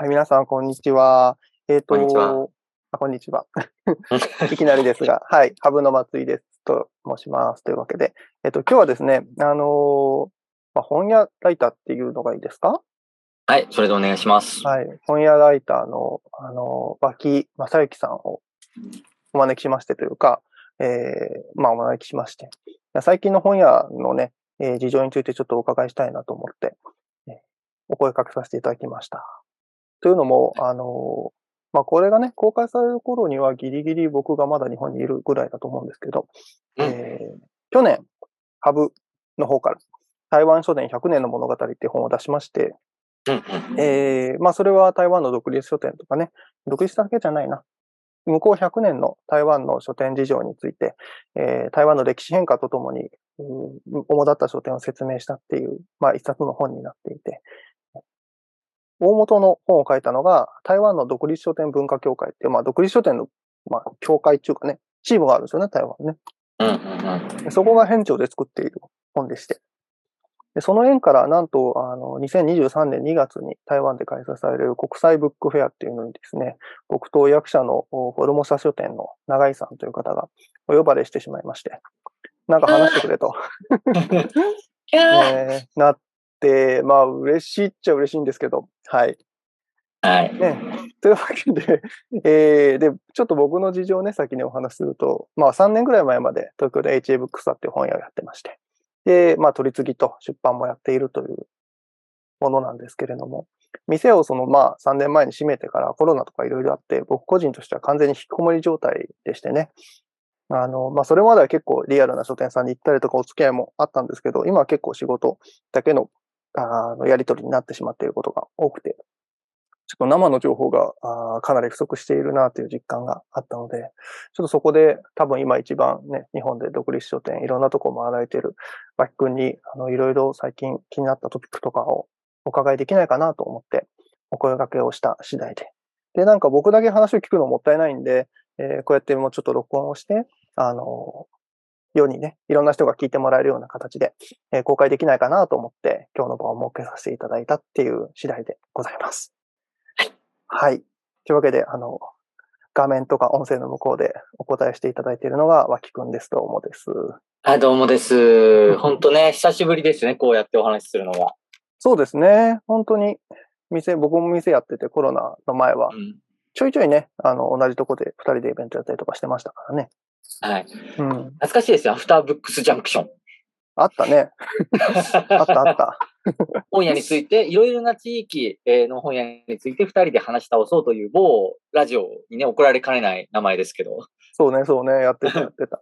はい、皆さん、こんにちは。えっ、と、こんにちはあこんにちは。いきなりですが、はい、ハブの松井です。と申します。というわけで、えっ、と、今日はですね、あのーまあ、本屋ライターっていうのがいいですか？はい、それでお願いします。はい、本屋ライターの、あのー、脇正幸さんをお招きしましてというか、えー、まあ、お招きしまして、最近の本屋のね、えー事情についてちょっとお伺いしたいなと思って、えーお声かけさせていただきました。というのも、あの、まあ、これがね、公開される頃にはギリギリ僕がまだ日本にいるぐらいだと思うんですけど、うんえー去年、ハブの方から、台湾書店100年の物語っていう本を出しまして、えーまあ、それは台湾の独立書店とかね、独立だけじゃないな。向こう100年の台湾の書店事情について、えー台湾の歴史変化とともに、うん主だった書店を説明したっていう、まあ、一冊の本になっていて、大元の本を書いたのが、台湾の独立書店文化協会っていう、まあ、独立書店の、まあ、協会っていうかね、チームがあるんですよね、台湾ね。うんうんうんでそこが編長で作っている本でして。でその縁から、なんと、あの、2023年2月に台湾で開催される国際ブックフェアっていうのにですね、僕と役者のおフォルモサ書店の長井さんという方がお呼ばれしてしまいまして、なんか話してくれと、えーなって、まあ、嬉しいっちゃ嬉しいんですけど、はい。はい。ね。というわけで、えーで、ちょっと僕の事情をね、先にお話しすると、まあ3年ぐらい前まで東京で HA ブックスタっていう本屋をやってまして、で、まあ取り次ぎと出版もやっているというものなんですけれども、店をそのまあ3年前に閉めてからコロナとかいろいろあって、僕個人としては完全に引きこもり状態でしてね、あの、まあそれまでは結構リアルな書店さんに行ったりとかお付き合いもあったんですけど、今は結構仕事だけのあのやり取りになってしまっていることが多くて、ちょっと生の情報があかなり不足しているなという実感があったので、ちょっとそこで多分今一番ね、日本で独立書店いろんなとこ回られている脇君に、あの、いろいろ最近気になったトピックとかをお伺いできないかなと思ってお声掛けをした次第で。で、なんか僕だけ話を聞くのもったいないんで、えーこうやってもうちょっと録音をして、あの世にね、いろんな人が聞いてもらえるような形で、えー公開できないかなと思って、今日の場を設けさせていただいたっていう次第でございます。はい。というわけで、あの、画面とか音声の向こうでお答えしていただいているのが脇くんです。どうもです。あ、どうもです。本当ね、久しぶりですね、こうやってお話しするのが。そうですね。本当に、店、僕も店やっててコロナの前はう、ん。ちょいちょいね、あの、同じとこで二人でイベントやったりとかしてましたからね。はい。うん。懐かしいですよ、アフターブックスジャンクション。あったね。あったあった。本屋について、いろいろな地域えーの本屋について二人で話し倒そうという某ラジオにね、送られかねない名前ですけど。そうね、そうね、やってた、やってた。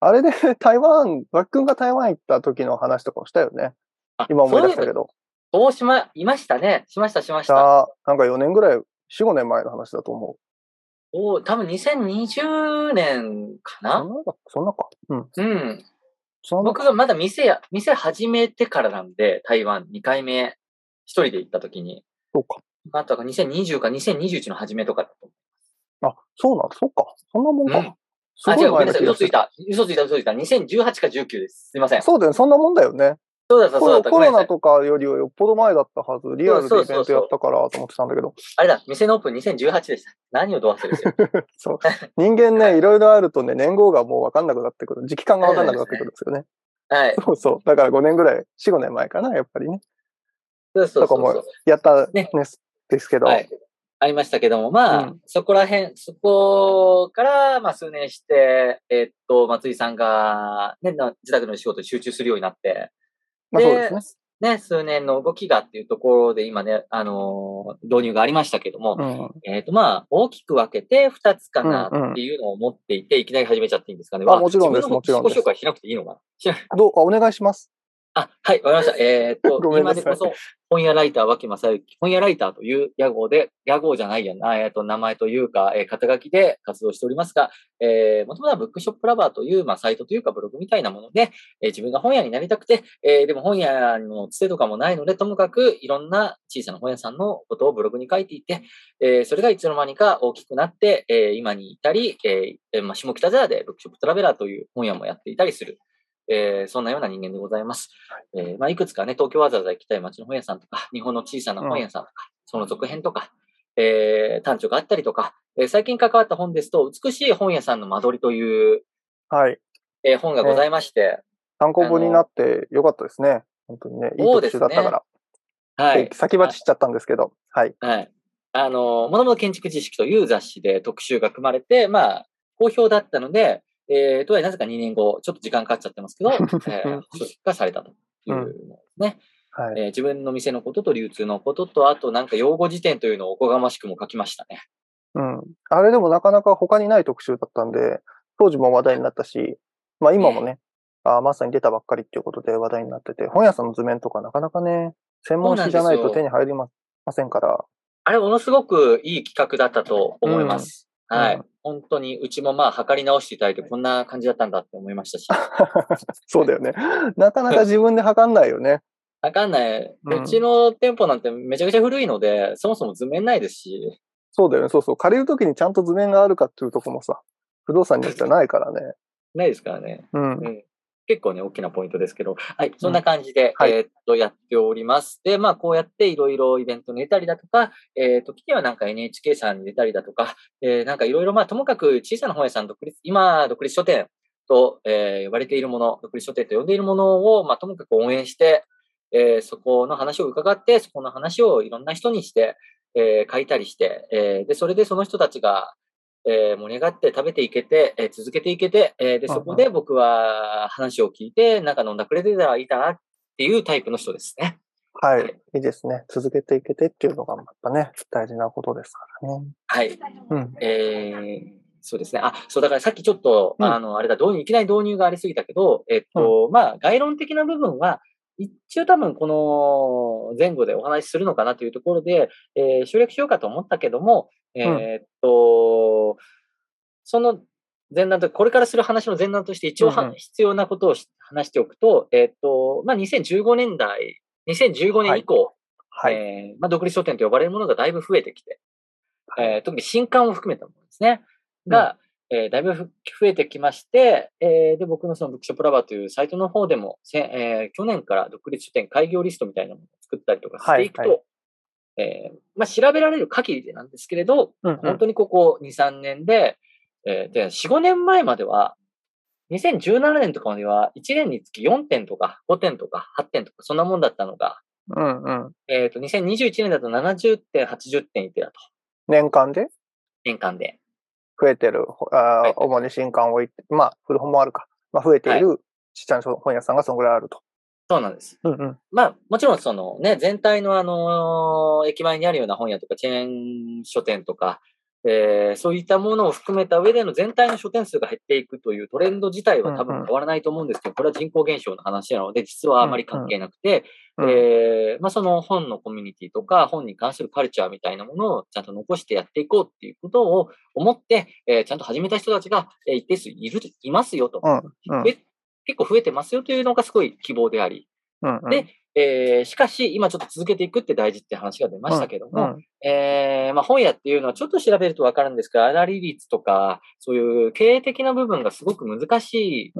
あれで台湾、脇くんが台湾行った時の話とかをしたよね。あ今思い出したけそうど。そうしま、いましたね。しました、しました。なんか4年ぐらい、4、5年前の話だと思う。お多分2020年かそなそんなか。うん。うん。僕がまだ店や、店始めてからなんで、台湾2回目、一人で行った時に。そうか。あとは2020か2021の初めとかだと。あ、そうなんだ。そっか。そんなもんか。うんあ、違う、ごめんなさい。嘘ついた。嘘ついた、嘘ついた。2018か19です。すいません。そうだよね。そんなもんだよね。そうだった、コロそうだった。コロナとかよりはよっぽど前だったはず。リアルでイベントやったからと思ってたんだけど。あれだ、店のオープン2018でした。何をど忘れですよ。そう。人間ね、いろいろあるとね、年号がもうわかんなくなってくる。時期感がわかんなくなってくるんですよね。はい。そうそう。だから5年ぐらい、4、5年前かな、やっぱりね。そうそうそうそうとかも。やったねねですけど。はい。ありましたけども、まあ、うんそこら辺、そこから、まあ、数年して、えっと、松井さんが、ね、な自宅の仕事に集中するようになって、まあそうですね。ね、数年の動きがっていうところで今ね、あのー導入がありましたけども、うん。えっ、と、まあ、大きく分けて2つかなっていうのを持っていて、いきなり始めちゃっていいんですかね。あもちろんですもちろんです自己紹介しなくていいのかなどうあ、お願いします。あ、はい、わかりました。えーっと、今でこそ、本屋ライター、脇正幸、本屋ライターという屋号で、屋号じゃないやな、えーっと、名前というか、えー肩書きで活動しておりますが、えー、もともとはブックショップラバーという、まあ、サイトというかブログみたいなもので、えー自分が本屋になりたくて、えーでも本屋のつてとかもないので、ともかくいろんな小さな本屋さんのことをブログに書いていて、えーそれがいつの間にか大きくなって、えー今にいたり、えーえーまあ、下北沢でブックショップトラベラーという本屋もやっていたりする、えーそんなような人間でございます。えーまあ、いくつかね、東京わざわざ行きたい街の本屋さんとか、日本の小さな本屋さんとか、その続編とか、えー、単調があったりとか、えー、最近関わった本ですと、美しい本屋さんの間取りという、はい。えー、本がございまして。単行本になってよかったですね。本当にね。いい特集だったから。はい。先走っちゃったんですけど。はい。はい。あの、もともと建築知識という雑誌で特集が組まれて、まあ、好評だったので、えー、とはいえなぜか2年後、ちょっと時間かかっちゃってますけど、えー、書籍化されたというね。うん、はいえー、自分の店のことと流通のことと、あとなんか用語辞典というのをおこがましくも書きましたね。うん。あれでもなかなか他にない特集だったんで、当時も話題になったし、まあ今もね、あまさに出たばっかりっていうことで話題になってて、本屋さんの図面とかなかなかね、専門誌じゃないと手に入りませんから。あれ、ものすごくいい企画だったと思います。うん、はい、うん、本当に、うちもまあ、測り直していただいて、こんな感じだったんだって思いましたし。そうだよね。なかなか自分で測んないよね。測んない。うちの店舗なんてめちゃくちゃ古いので、そもそも図面ないですし。そうだよね。そうそう。借りるときにちゃんと図面があるかっていうとこもさ、不動産によってはないからね。ないですからね。うん、うん結構ね、大きなポイントですけど、はい、そんな感じで、うんはい、えっと、やっております。で、まあ、こうやっていろいろイベントに出たりだとか、えー、時にはなんか NHK さんに出たりだとか、えー、なんかいろいろ、まあ、ともかく小さな本屋さん独立、今、独立書店と、えー、呼ばれているもの、独立書店と呼んでいるものを、まあ、ともかく応援して、えー、そこの話を伺って、そこの話をいろんな人にして、えー、書いたりして、えー、で、それでその人たちが、えー、盛り上がって食べていけて、えー、続けていけて、えー、で、そこで僕は話を聞いて、なんか飲んだくれてたらいいかなっていうタイプの人ですね。はい。いいですね。続けていけてっていうのがやっぱね、大事なことですからね。はい。うん。えー、そうですね。あ、そう、だからさっきちょっと、うん、あの、あれだ、導入、いきなり導入がありすぎたけど、えっと、うん、まあ、概論的な部分は、一応多分この前後でお話しするのかなというところで、えー、省略しようかと思ったけども、えー、っと、その前段と、これからする話の前段として一応、必要なことを話しておくと、えー、っと、まあ、2015年代、2015年以降、はい、えー、まあ、独立書店と呼ばれるものがだいぶ増えてきて、えー、特に新刊を含めたものですね。が、えー、だいぶ増えてきまして、えー、で、僕のそのブックショップラバーというサイトの方でも、えー、去年から独立書店開業リストみたいなものを作ったりとかしていくと、はいはい、えー、まあ、調べられる限りでなんですけれど、うんうん、本当にここ2、3年で、えー、で、4、5年前までは、2017年とかまでは、1年につき4点とか5点とか8点とか、そんなもんだったのが、うんうん。えっ、ー、と、2021年だと70点、80点いてだと。年間で？年間で。増えてる、あはい、主に新刊を置いて、まあ、古本もあるか。まあ、増えているちっちゃな本屋さんがそのぐらいあると。そうなんです。うんうん、まあ、もちろんそのね、全体のあのー、駅前にあるような本屋とか、チェーン書店とか、えー、そういったものを含めた上での全体の書店数が減っていくというトレンド自体は多分変わらないと思うんですけど、これは人口減少の話なので、実はあまり関係なくて、えまあ、その本のコミュニティとか、本に関するカルチャーみたいなものをちゃんと残してやっていこうっていうことを思って、えー、ちゃんと始めた人たちが、え一定数いる、いますよと、結構増えてますよというのがすごい希望であり、うんうん、で、えー、しかし、今ちょっと続けていくって大事って話が出ましたけども、うんうん、えー、まあ、本屋っていうのはちょっと調べるとわかるんですけど、粗利率とか、そういう経営的な部分がすごく難しい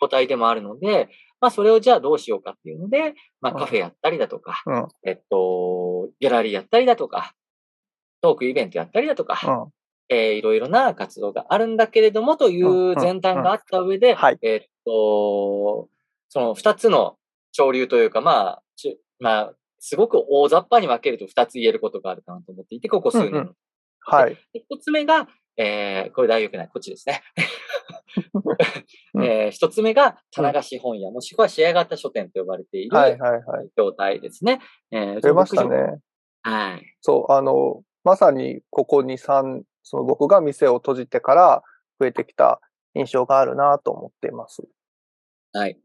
個体でもあるので、まあ、それをじゃあどうしようかっていうので、まあ、カフェやったりだとか、うん、えっと、ギャラリーやったりだとか、トークイベントやったりだとか、うん、えー、いろいろな活動があるんだけれどもという前段があった上で、えっと、その二つの潮流というか、まあ、まあ、すごく大雑把に分けると二つ言えることがあるかなと思っていて、ここ数年。うんうん、はい。一つ目が、えー、これ大良くない。こっちですね。えー、一つ目が、棚菓子本屋、もしくは仕上がった書店と呼ばれている状態ですね。え出ましたね。はい。そう、あの、まさにここ2、3、その僕が店を閉じてから増えてきた印象があるなと思っています。はい。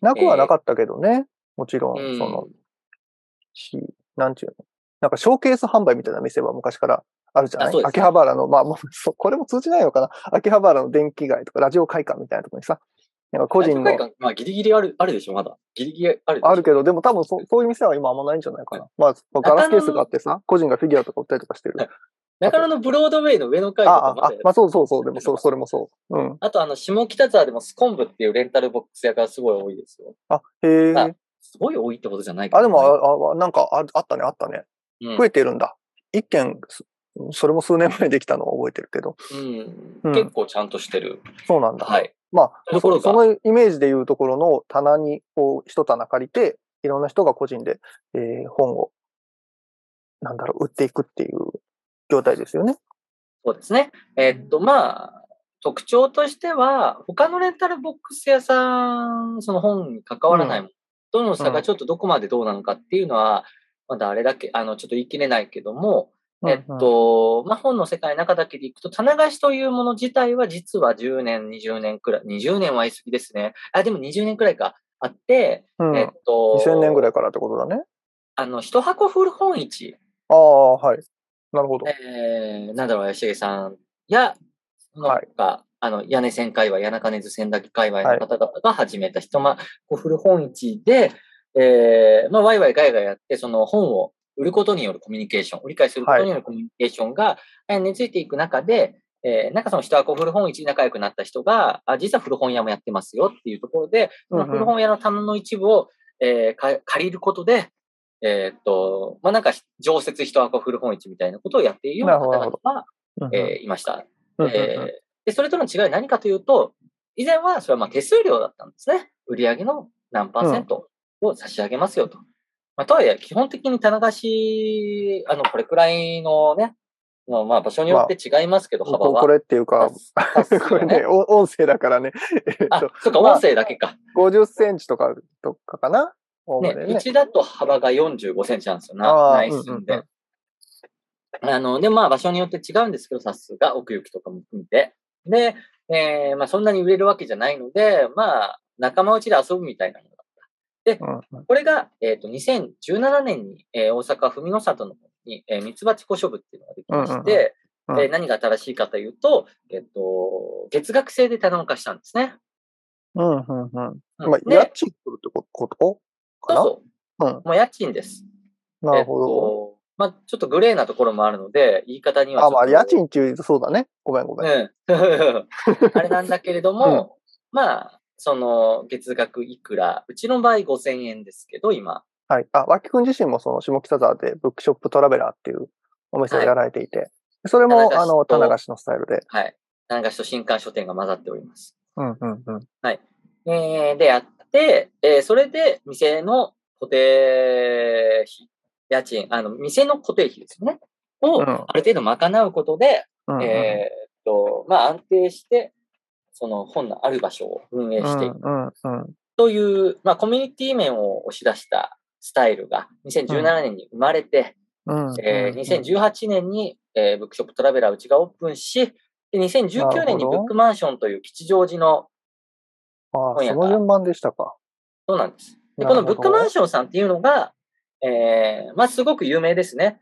なくはなかったけどね。えー、もちろん、その、し、なんちゅうの。なんかショーケース販売みたいな店は昔からあるじゃない、ね、秋葉原の、まあ、もう、これも通じないのかな？秋葉原の電気街とかラジオ会館みたいなところにさ、なんか個人の。まあ、ギリギリある、あるでしょ、まだ。ギリギリあるあるけど、でも多分そそういう店は今あんまないんじゃないかな。まあ、ガラスケースがあってさ、個人がフィギュアとか売ったりとかしてる。中野のブロードウェイの上の階とかまあ、まあそうそうそう、でもそそれもそう。うん。あとあの、下北沢でもスコンブっていうレンタルボックス屋がすごい多いですよ。あ、へえ。すごい多いってことじゃないか、ね、あ、でもあ、あなんかああったね、あったね。うん、増えてるんだ。一軒それも数年前できたのは覚えてるけど。うん。うん結構ちゃんとしてる。そうなんだ。はい。まあ、そそのイメージでいうところの棚に、こう、一棚借りて、いろんな人が個人で、えー本を、なんだろう、売っていくっていう状態ですよね。そうですね。えーっと、まあ、特徴としては、他のレンタルボックス屋さん、その本に関わらないものとの差がちょっとどこまでどうなのかっていうのは、まだあれだけ、あの、ちょっと言い切れないけども、えっと、まあ、本の世界の中だけでいくと、棚貸しというもの自体は実は10年、20年くらい、20年は言い過ぎですね。あ、でも20年くらいか、あって、うん、えっと、2000年ぐらい。いからってことだね。あの、一箱古本市、ああ、はい。なるほど。えー、なんだろう、吉重さんや、そのはい。他、あの、屋根線界隈、谷中根津千駄木界隈の方々が始めた人、まあ、こう古本市で、えー、まあ、ワイワイガヤガヤやって、その本を売ることによるコミュニケーション、売り買いすることによるコミュニケーションが、えー根付いていく中で、えー、なんかその人はこう古本市に仲良くなった人が、あ、実は古本屋もやってますよっていうところで、その古本屋の棚の一部を、えーか借りることで、えーっと、まあ、なんか常設人箱古本市みたいなことをやっているような方々が、えーいました。えーで、それとの違いは何かというと、以前はそれはまあ手数料だったんですね。売上の何パーセントを差し上げますよと。まあ、とはいえ、基本的に棚貸し、あの、これくらいのね、のまあ場所によって違いますけど、幅は。ここれっていうか、これね、お音声だからね、あと、そっか、まあ音声だけか。50センチとか、とかかな大ねまでうちだと幅が45センチなんですよな、内寸で。あの、で、まあ場所によって違うんですけど、さすが奥行きとかも含めて。で、えーまあそんなに売れるわけじゃないので、まあ仲間内で遊ぶみたいなものだった。うんうんこれが、えっ、と、2017年に、えー大阪文の里の方に、えー、ミツバチ古書部っていうのができまして、うんうんうんえー何が新しいかというと、えっ、と、月額制で棚を貸したんですね。うん、うん、うん。うんまあ、で家賃取るってこと？かな？そうそう。うん。もう家賃です。なるほど。えっと、まあ、ちょっとグレーなところもあるので、言い方にはあ。まあ、家賃っていうとそうだね。ごめん、ごめん。うん。あれなんだけれども、まあ、その、月額いくら、うちの場合5000円ですけど、今。はい。あ、脇くん自身もその下北沢でブックショップトラベラーっていうお店をやられていて、それも、あの、棚貸しのスタイルで。はい。何かしと新刊書店が混ざっております。うん、うん、うん。えー、で、やって、えーそれで、店の固定費、家賃、あの、店の固定費ですよね。を、うん。ある程度賄うことで、うんうん。えーっと、まあ、安定して、その本のある場所を運営していく。うん、うん、うん。という、まあ、コミュニティ面を押し出したスタイルが2017年に生まれて、うん。えー2018年に、えーブックショップトラベラーうちがオープンし、で2019年にブックマンションという吉祥寺の、あ本屋がその順番でしたか。そうなんです。でこのブックマンションさんっていうのが、えーまあ、すごく有名ですね。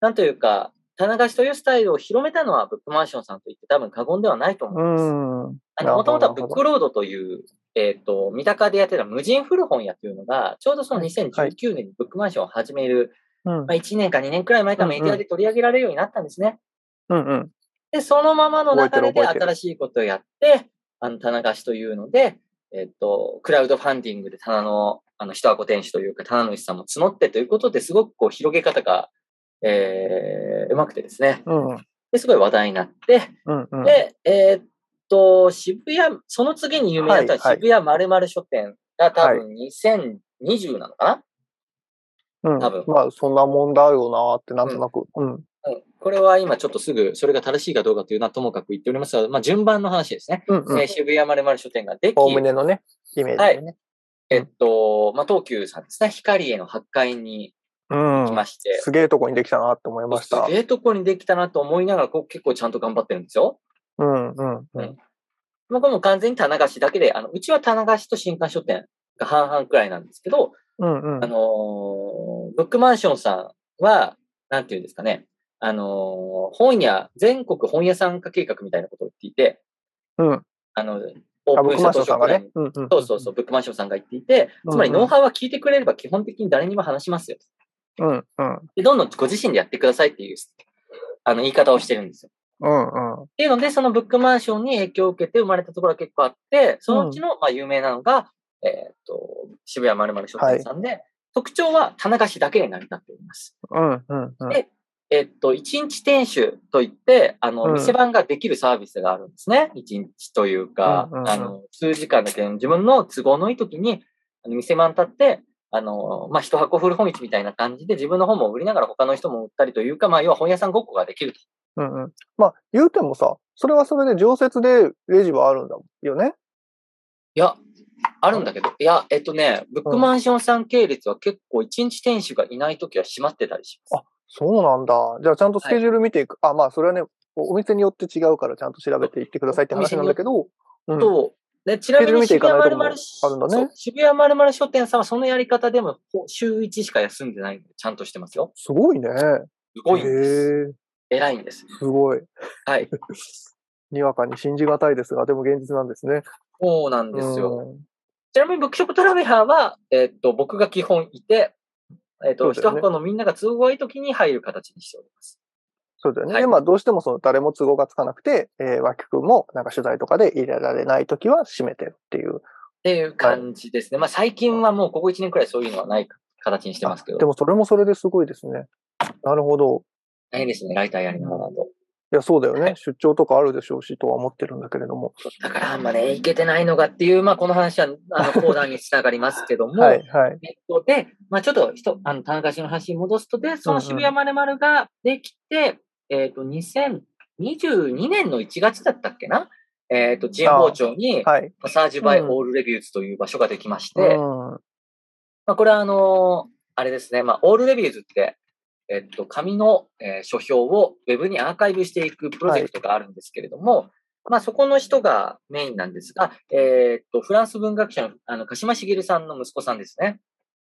なんというか、棚貸しというスタイルを広めたのはブックマンションさんと言って多分過言ではないと思ういます。ん。あの、もともとはブックロードという、えっ、と、三鷹でやってた無人古本屋というのが、ちょうどそのはい2019年にブックマンションを始める、うんまあ、1年か2年くらい前かメディアで取り上げられるようになったんですね。うん、うん。で、そのままの流れで新しいことをやって、あの、棚貸しというので、えっ、と、クラウドファンディングで棚の、あの、一箱店主というか、棚主さんも募ってということで、すごくこう、広げ方が、えー、うまくてですね。うん、で、すごい話題になって、うん、うん。で、えーっと、渋谷、その次に有名だった渋谷まるまる書店が多分2020なのかうん、多分まあ、そんなもんだよなって、なんとなく。うん。な、うん、これは今ちょっとすぐ、それが正しいかどうかというのはともかく言っておりますが、まあ順番の話ですね。うん、うんえー。渋谷まるまる書店ができ、おおむねのね、イメージでね。えっと、まあ東急さんですね、光への8階にうん来。まして、すげえとこにできたなって思いましすた。げえとこにできたなと思いながら、こう結構ちゃんと頑張ってるんですよ。うん、うん、ううんん。まあ、これも完全に棚貸しだけで、あの、うちは棚貸しと新刊書店が半々くらいなんですけど、うん、うんあ。のーブックマンションさんは、なんていうんですかね、あのー本屋、全国本屋参加計画みたいなことを言っていて、うん。あの、オあ、ープンした図書館。うん、うん。そうそうそう、ブックマンションさんが言っていて、つまりノウハウは聞いてくれれば基本的に誰にも話しますよ。うん、うん。で、どんどんご自身でやってくださいっていう、あの、言い方をしてるんですよ。うん、うん。っていうので、そのブックマンションに影響を受けて生まれたところが結構あって、そのうちの、まあ、有名なのが、えーっと、渋谷まるまる書店さんで、特徴は棚貸しだけで成り立っております。うん、うん、うん。でえっと、一日店主といって、あの、うん店番ができるサービスがあるんですね。一日というか、うんうんうんあの、数時間だけ自分の都合のいい時に、あの店番立って、あの、まあ、一箱古本市みたいな感じで自分の本も売りながら他の人も売ったりというか、まあ、要は本屋さんごっこができると。うんうん。まあ、言うてもさ、それはそれで常設でレジはあるんだよね？いや、あるんだけど、いや、えっとね、ブックマンションさん系列は結構一日店主がいない時は閉まってたりします。そうなんだ。じゃあちゃんとスケジュール見ていく。あ、まあ、それはね、おお店によって違うからちゃんと調べていってくださいって話なんだけど、うん。と、で、ちなみに渋谷まるまるあるんだねそう渋谷まるまる書店さんはそのやり方でもほ週1しか休んでないんで、ちゃんとしてますよ。すごいね。すごいんです。偉いんです。すごい。はい。にわかに信じがたいですが、でも現実なんですね。そうなんですよ。うんちなみにブックショップトラベラーは、えっと、僕が基本いて、えっと、一箱のみんなが都合がいい時に入る形にしております。そうだよね。はいで、まあ、どうしてもその誰も都合がつかなくて、えー、脇くんもなんか取材とかで入れられないときは閉めてるっていう。っていう感じですね。まあ最近はもうここ1年くらいそういうのはない形にしてますけど。でもそれもそれですごいですね。なるほど。大変ですね、ライターやりながらと。いや、そうだよねはい。出張とかあるでしょうし、とは思ってるんだけれども。だからあんまね、いけてないのがっていう、まあこの話は、あの、講談につながりますけども、はい、はい。えっと、で、まあちょっと、ひと、あの、田中氏の話に戻すと、で、その渋谷まるまるができて、えっと、2022年の1月だったっけな？えっと、神保町に、はい。パサージュバイうんオールレビューズという場所ができましうて、ん。まあこれはあのあれですね、まあ、オールレビューズって、えっと、紙の、えー書評をウェブにアーカイブしていくプロジェクトがあるんですけれども、まあ、そこの人がメインなんですが、えっと、フランス文学者の、あの、鹿島茂さんの息子さんですね。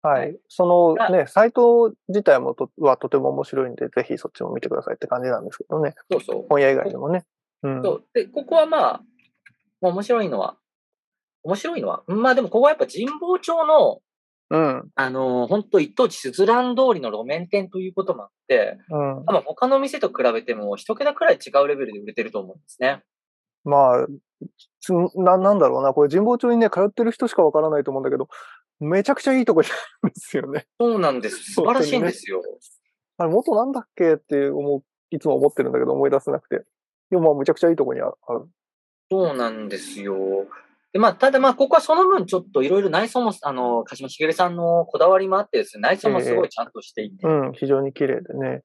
はい。そのね、サイト自体もとはとても面白いんで、ぜひそっちも見てくださいって感じなんですけどね。そうそう。本屋以外でもね。うん。そうで、ここはまあ、まあ、面白いのは、面白いのは、まあでもここはやっぱ神保町の、うん。あの本当一等地スズラン通りの路面店ということもあって、うん。多分他の店と比べても一桁くらい違うレベルで売れてると思うんですね。まあ、つな、なんだろうな。これ神保町にね、通ってる人しかわからないと思うんだけど、めちゃくちゃいいとこないですよね。そうなんです。素晴らしいんですよ。あれ、元なんだっけって思う、いつも思ってるんだけど思い出せなくて。でもまあ、むちゃくちゃいいとこにあある。そうなんですよ。で、まあ、ただまあ、ここはその分ちょっといろいろ内装も、あの、鹿島茂さんのこだわりもあってですね、内装もすごいちゃんとしていて。うん、非常に綺麗でね。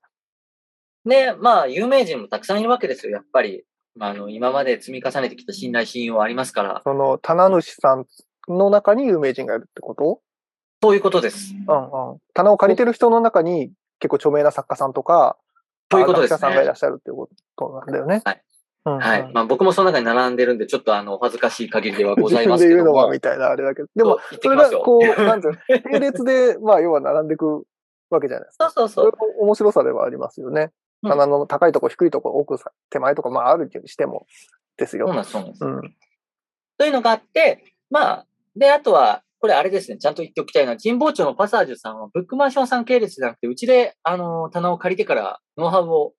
で、まあ、有名人もたくさんいるわけですよ、やっぱり。まあ、あの、今まで積み重ねてきた信頼信用はありますから。その、棚主さんの中に有名人がいるってこと？そういうことです。うんうん。棚を借りてる人の中に結構著名な作家さんとか、そういうことです学者さんがいらね。っしゃるっていうことなんだよね。はい。はい。まあ、僕もその中に並んでるんで、ちょっとあの、お恥ずかしい限りではございますけど自分で言うのはも。みたいなあれだけど。でも、それ。がこう、なんていうの、並列で、まあ、要は並んでいくわけじゃないですか。そうそうそそれ面白さではありますよね。うん棚の高いとこ、低いとこ、奥さ、手前とか、まあ、あるにしてもですよ。そうなんです、そうなんです。うん。というのがあって、まあ、で、あとは、これあれですね、ちゃんと言っておきたいのは、神保町のパサージュさんは、ブックマンションさん系列じゃなくて、うちで、あの、棚を借りてから、ノウハウを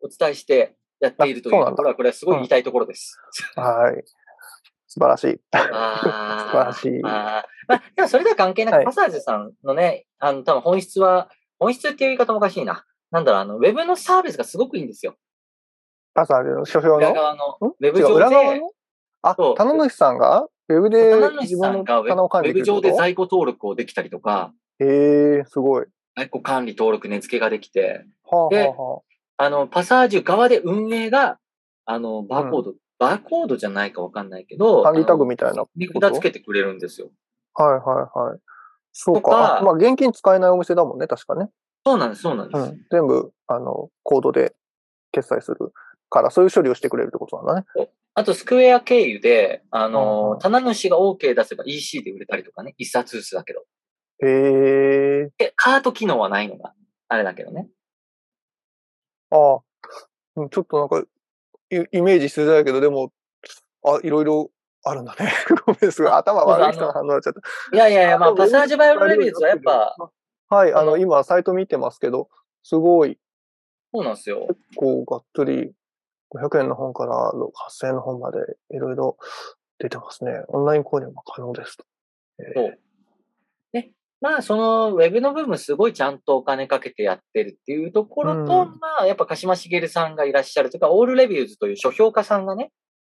お伝えしてやっているというところは、これはすごい言いたいところです。はい。素晴らしい。あ 素晴らしい。あー。まあ、でもそれでは関係なく、はい。パサージュさんのね、あの、多分本質は、本質っていう言い方もおかしいな。なんだろう、あの、ウェブのサービスがすごくいいんですよ。パサージュの書評の？裏側の、ウェブ上で、裏側の？あそう、棚主さんが？ウェブでウェ棚を管ブ上で在庫登録をできたりとか、とへえ、すごい。在庫管理登録値付けができて、はあ、はであ。はあの、パサージュ側で運営が、あの、バーコード、バーコードじゃないかわかんないけど、あ、管理タグみみたいな。見札つけてくれるんですよ。はいはいはい。そうとかか。あまあ、現金使えないお店だもんね、確かね。そうなんです、そうなんです。うん。全部、あの、コードで決済するから、そういう処理をしてくれるってことなんだね。あと、スクエア経由で、あうんうん、の棚主が OK 出せば EC で売れたりとかね、一冊ずつだけど。へえ。で、カート機能はないのが、あれだけどね。ああ。うんちょっとなんか、イイメージしづらいけど、でも、あ、いろいろあるんだね。ごめん、すごい。頭悪い人の反応になっちゃった。いやいやいや、まあ、パサージュバイオレビューズはやっぱ、。はい、あの、今、サイト見てますけど、すごい、そうなんですよ。こう、がっつり、500円の本から8000円の本まで、いろいろ出てますね。オンライン購入も可能ですと。えーそう。で、まあ、そのウェブの部分すごいちゃんとお金かけてやってるっていうところと、うんまあ、やっぱ鹿島茂さんがいらっしゃるというか、オールレビューズという書評家さんがね、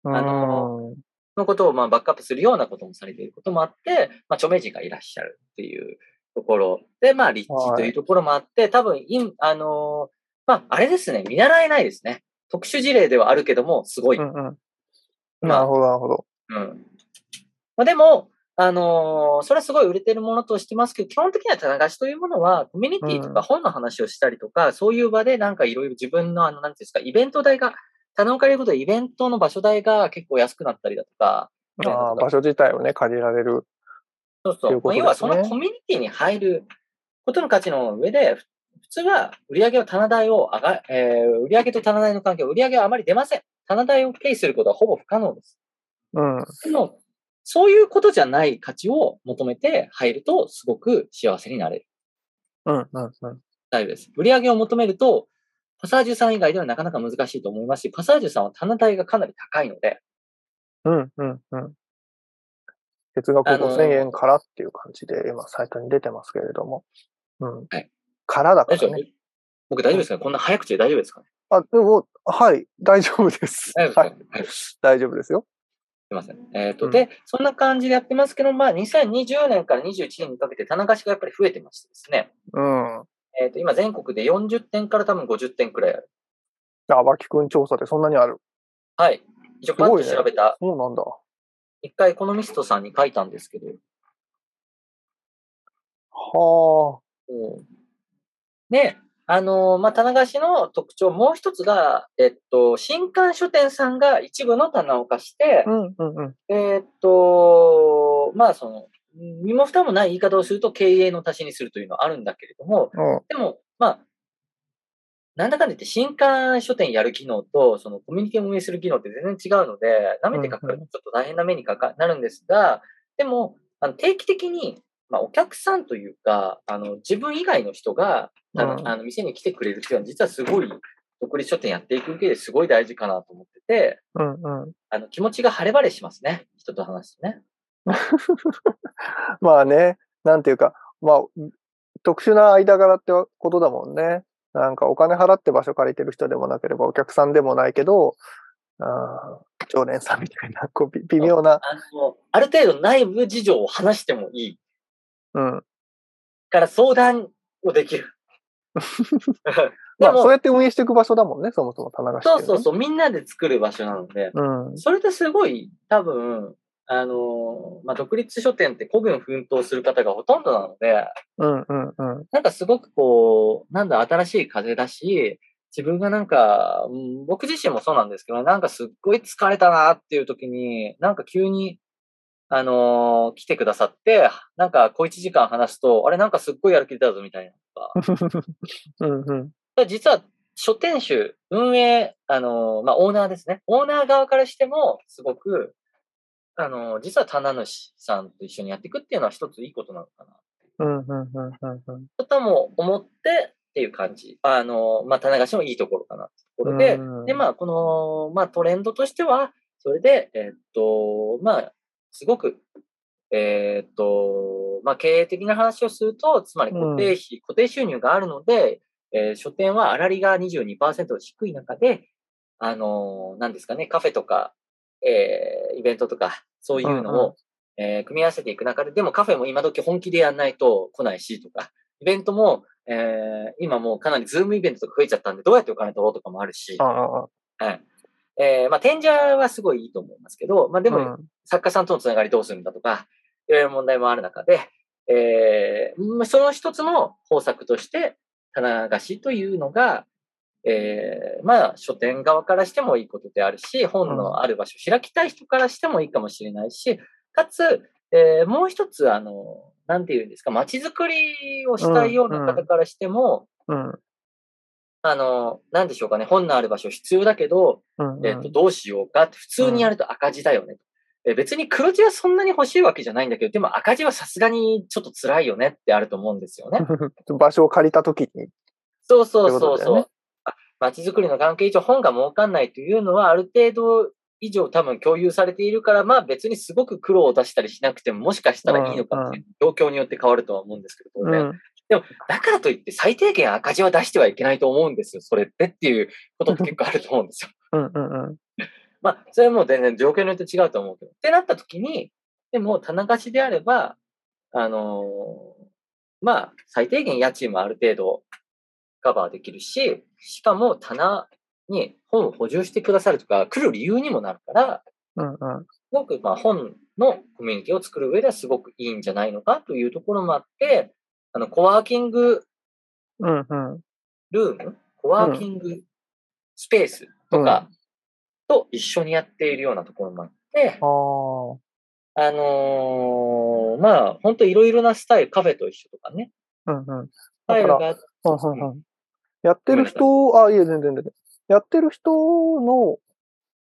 あのうんのことをまあバックアップするようなこともされていることもあって、まあ、著名人がいらっしゃるっていうところで、まあ、立地というところもあって、多分、いんあのーまあ、あれですね、見習えないですね。特殊事例ではあるけども、すごい。うんうん。まあなるほど、なるほど。うん。まあ、でも、あのーそれはすごい売れてるものとしてますけど、基本的には棚貸しというものは、コミュニティとか本の話をしたりとか、そういう場でなんかいろいろ自分の、あの、なんていうんですか、イベント代が、棚を借りることでイベントの場所代が結構安くなったりだとか、ああ、場所自体をね、借りられる。そうそう。うねまあ要はそのコミュニティに入ることの価値の上で、ふ普通は売上を棚代を上が、えー、売上と棚代の関係、売上はあまり出ません。棚代をペイすることはほぼ不可能です。うん。でも、そういうことじゃない価値を求めて入ると、すごく幸せになれる。うん、うん、うん。大丈夫です。売上を求めると、パサージュさん以外ではなかなか難しいと思いますし、パサージュさんは棚代がかなり高いので、うん、うん、うん。月額あのー5000円からっていう感じで、今、サイトに出てますけれども。うん。はいからだからね。僕大丈夫ですか？こんな早口で大丈夫ですかね？あ、でも、はい、大丈夫です。はい大丈夫ですよ。すいません。えっ、と、うんで、そんな感じでやってますけど、まあ、2020年から21年にかけて棚貸しがやっぱり増えてましてですね。うん。あ、えっ、と、今全国で40点から多分50点くらいある。脇くん調査でそんなにある。はい。一応パッと調べた、そうなんだ。一回エコノミストさんに書いたんですけど、はうんで、あのーまあ、棚貸しの特徴、もう一つが、えっと、新刊書店さんが一部の棚を貸してあ。、うん、うん、うん。えっと、まあ、その、身も蓋もない言い方をすると経営の足しにするというのはあるんだけれども、うん。でも、まあ、なんだかんだ言って新刊書店やる機能と、そのコミュニティを運営する機能って全然違うので、舐めて書くとちょっと大変な目にかかなるんですが、でも、あの定期的に、まあ、お客さんというか、あの、自分以外の人が、あの、うんあの店に来てくれるっていうのは、実はすごい、独立書店やっていく上ですごい大事かなと思ってて、うん、うん。あの、気持ちが晴れ晴れしますね。人と話すとね。まあね、なんていうか、まあ、特殊な間柄ってことだもんね。なんかお金払って場所借りてる人でもなければお客さんでもないけど、あー常連さんみたいな、こうび微妙な、あの、ある程度内部事情を話してもいいうん。から相談をできる。でまあ、そうも、やって運営していく場所だもんね、そもそも棚貸しっていのそうそうそう、みんなで作る場所なので、うん。それですごい、多分、あの、まあ、独立書店って孤軍奮闘する方がほとんどなので、うん、うん、うん。なんかすごくこう、なんだ、新しい風だし、自分がなんか、うん僕自身もそうなんですけど、なんかすっごい疲れたなっていう時に、なんか急に、あのー来てくださって、なんか小一時間話すと、あれなんかすっごいやる気出たぞみたいなとか。うん、うん。実は書店主、運営、あのーまあ、オーナーですね。オーナー側からしても、すごく、あのー実は棚主さんと一緒にやっていくっていうのは一ついいことなのかな。うん、うん、うん、うんとも思ってっていう感じ。あの、まあ、棚貸しのいいところかなってところで、うんで、まあ、この、まあ、トレンドとしては、それで、えっと、まあ、すごく、えっと、まあ、経営的な話をすると、つまり固定費、固定収入があるので、えー書店は粗利が22%低い中で、あの、なんですかね、カフェとか、えーイベントとか、そういうのを、うんうん。えー組み合わせていく中で、でもカフェも今時本気でやんないと来ないしとか、イベントも、えー今もうかなりズームイベントとか増えちゃったんで、どうやってお金取ろうとかもあるし。えーまあ、展示はすごいいいと思いますけど、まあ、でも、うん。作家さんとのつながりどうするんだとか、いろいろ問題もある中で、えーまあその一つの方策として、棚貸しというのが、えーまあ、書店側からしてもいいことであるし、本のある場所を開きたい人からしてもいいかもしれないし、かつ、えーもう一つ、あの、なんていうんですか、街づくりをしたいような方からしても、うん、あの、なんでしょうかね、本のある場所必要だけど、うん。えっと、どうしようかって、普通にやると赤字だよね。え別に黒字はそんなに欲しいわけじゃないんだけど、でも赤字はさすがにちょっと辛いよねってあると思うんですよね。場所を借りたときに。そうそうそうそう。ねづくりの関係上本が儲かんないというのはある程度以上多分共有されているから、まあ別にすごく苦労を出したりしなくても、もしかしたらいいのかもしれない。状況によって変わるとは思うんですけど、当然。うん。でも、だからといって最低限赤字は出してはいけないと思うんですよ、それってっていうことって結構あると思うんですよ。うんうんうん。まあ、それはもう全然状況によって違うと思うけど。ってなった時に、でも、棚貸しであれば、あのーまあ、最低限家賃もある程度カバーできるし、しかも棚に本を補充してくださるとか、来る理由にもなるから、うんうん。すごくまあ本のコミュニティを作る上ではすごくいいんじゃないのかというところもあって、あの、コワーキングうんうん。ルーム、コワーキングスペースとかと一緒にやっているようなところもあって、ああ。あのーまあ、本当いろいろなスタイル、カフェと一緒とかね、うんうん。スタイルだがあって、うんうんうん。やってる人、あ、いえ、全然全然。やってる人の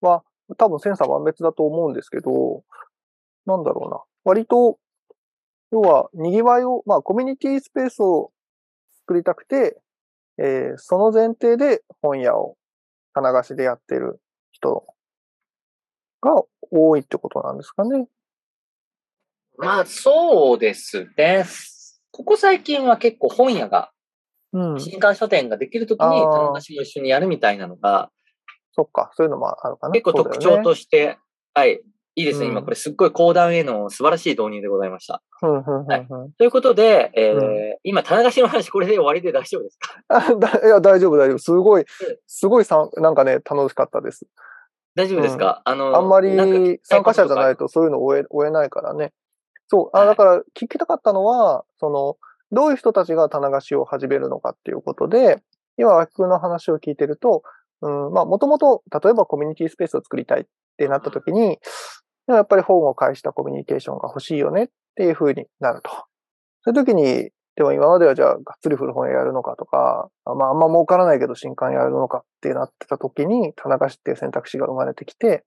は、多分千差万別だと思うんですけど、なんだろうな。割と、要は、賑わいを、まあ、コミュニティスペースを作りたくて、えーその前提で本屋を棚貸しでやってる人が多いってことなんですかね。まあ、そうですね。ここ最近は結構本屋が、うん。新刊書店ができるときに、棚貸しも一緒にやるみたいなのが、そっか、そういうのもあるかな。結構特徴として、はい、いいですね。うん今これすっごい講談への素晴らしい導入でございました。ということで、えーう今、棚貸しの話これで終わりで大丈夫ですか？あだ いや、大丈夫、大丈夫。すごい、すごいさん、なんかね、楽しかったです。大丈夫ですか、あの、あんまり参加者じゃないととそういうのを追えないからね。そう。あ、はいだから聞きたかったのは、その、どういう人たちが棚貸しを始めるのかっていうことで、今、脇君の話を聞いてると、うん、まあ、もともと、例えばコミュニティスペースを作りたいってなった時に、でもやっぱり本を介したコミュニケーションが欲しいよねっていう風になると。そういう時に、でも今まではじゃあ、がっつり古本屋やるのかとか、あまあ、あんま儲からないけど新刊やるのかってなってた時に、棚貸しっていう選択肢が生まれてきて、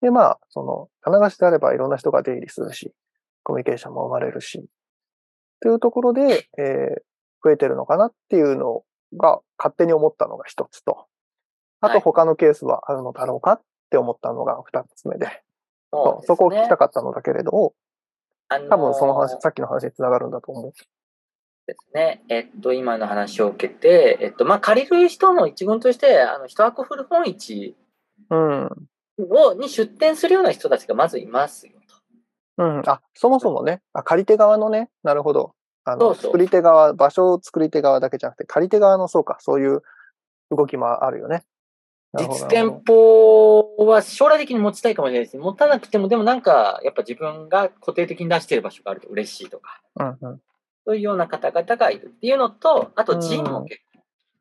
で、まあ、その、棚貸しであればいろんな人が出入りするし、コミュニケーションも生まれるし、というところで、えー増えてるのかなっていうのが勝手に思ったのが一つと、あはい。と他のケースはあるのだろうかって思ったのが二つ目で、そそうそこを聞きたく、かったのだけれど、あのー多分その話、さっきの話につながるんだと思う。ですね。えっと、今の話を受けて、えっと、まあ、借りる人の一群として、あの、一箱古本市うん。を、に出店するような人たちがまずいますよと。うん。あ、そもそもね、あ、借り手側のね、なるほど。あの、そうそう作り手側、場所を作り手側だけじゃなくて、借り手側の、そうか、そういう動きもあるよね。実店舗は将来的に持ちたいかもしれないです。持たなくても、でもなんか、やっぱ自分が固定的に出している場所があると嬉しいとか、うんうん。そういうような方々がいるっていうのと、あと、うんジンも結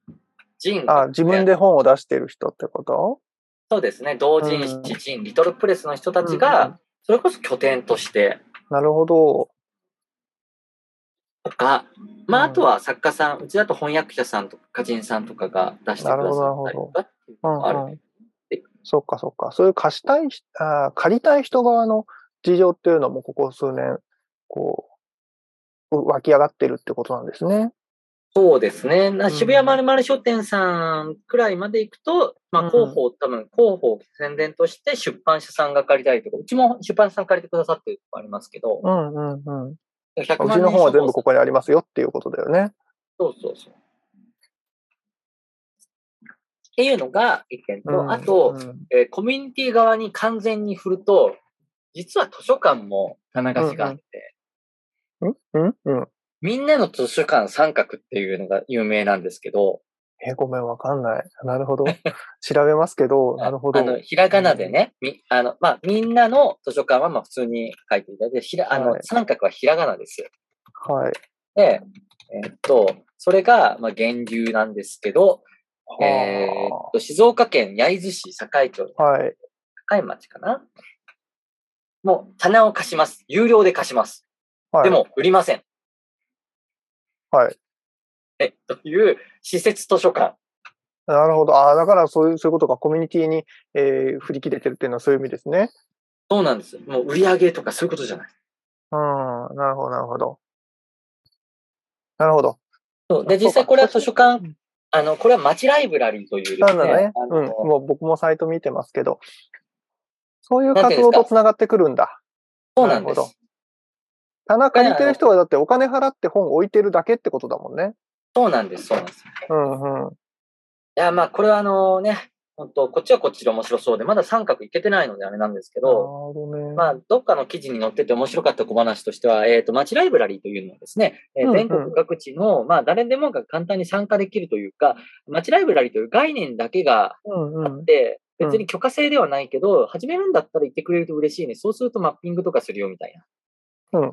構。ジンあ、自分で本を出してる人ってこと？そうですね。同人うん誌、ジン、リトルプレスの人たちが、それこそ拠点として、なるほど。とか、まあ、うんあとは作家さん、うちだと翻訳者さんとか歌人さんとかが出してくださったりとかっていううんのもある。うん。そっかそっか。そういう貸したいし、あー借りたい人側の事情っていうのもここ数年、こう、湧き上がってるってことなんですね。そうですね。なうん渋谷まるまる書店さんくらいまで行くと、まうんあ、広報、多分、広報宣伝として出版社さんが借りたりとか、うちも出版社さん借りてくださってるとこありますけど、うんうんうん。100うちの本は全部ここにありますよっていうことだよね。そうそうそう。っていうのが一点と、うんあと、うんえーコミュニティ側に完全に振ると、実は図書館も棚貸しがあって。みんなの図書館三角っていうのが有名なんですけど、え、ごめん、わかんない。なるほど。調べますけど、なるほど。あの、ひらがなでね、み、あの、まあ、みんなの図書館はまあ普通に書いていただいて、ひら、あの、はい三角はひらがなですよ。はい。で、えーっと、それが、まあ、源流なんですけど、えーっと、静岡県焼津市堺町、はい。堺町かな？もう、棚を貸します。有料で貸します。はい。で、も、売りません。はい。え、という施設図書館。なるほど。ああ、だからそういう、そういうことか。コミュニティに、えー振り切れてるっていうのはそういう意味ですね。そうなんです。もう売り上げとかそういうことじゃない。うん。なるほど、なるほど。なるほど。そうで、実際これは図書う館ん、あの、これは町ライブラリーというですね、なんだね。うん。もう僕もサイト見てますけど。そういう活動と繋がってくるんだ。そうなんですなるほ。棚借りてる人はだってお金払って本置いてるだけってことだもんね。そうなんです、そうなんです。うんうん。いや、まあ、これはあのね、本当こっちはこっちで面白そうで、まだ三角いけてないのであれなんですけど、ほどね。まあ、どっかの記事に載ってて面白かった小話としては、えっ、と、街ライブラリーというのはですね、えーうんうん全国各地の、まあ、誰でもが簡単に参加できるというか、街ライブラリーという概念だけがうんうん。あって、うん別に許可制ではないけど、始めるんだったら言ってくれると嬉しいね。そうするとマッピングとかするよみたいな。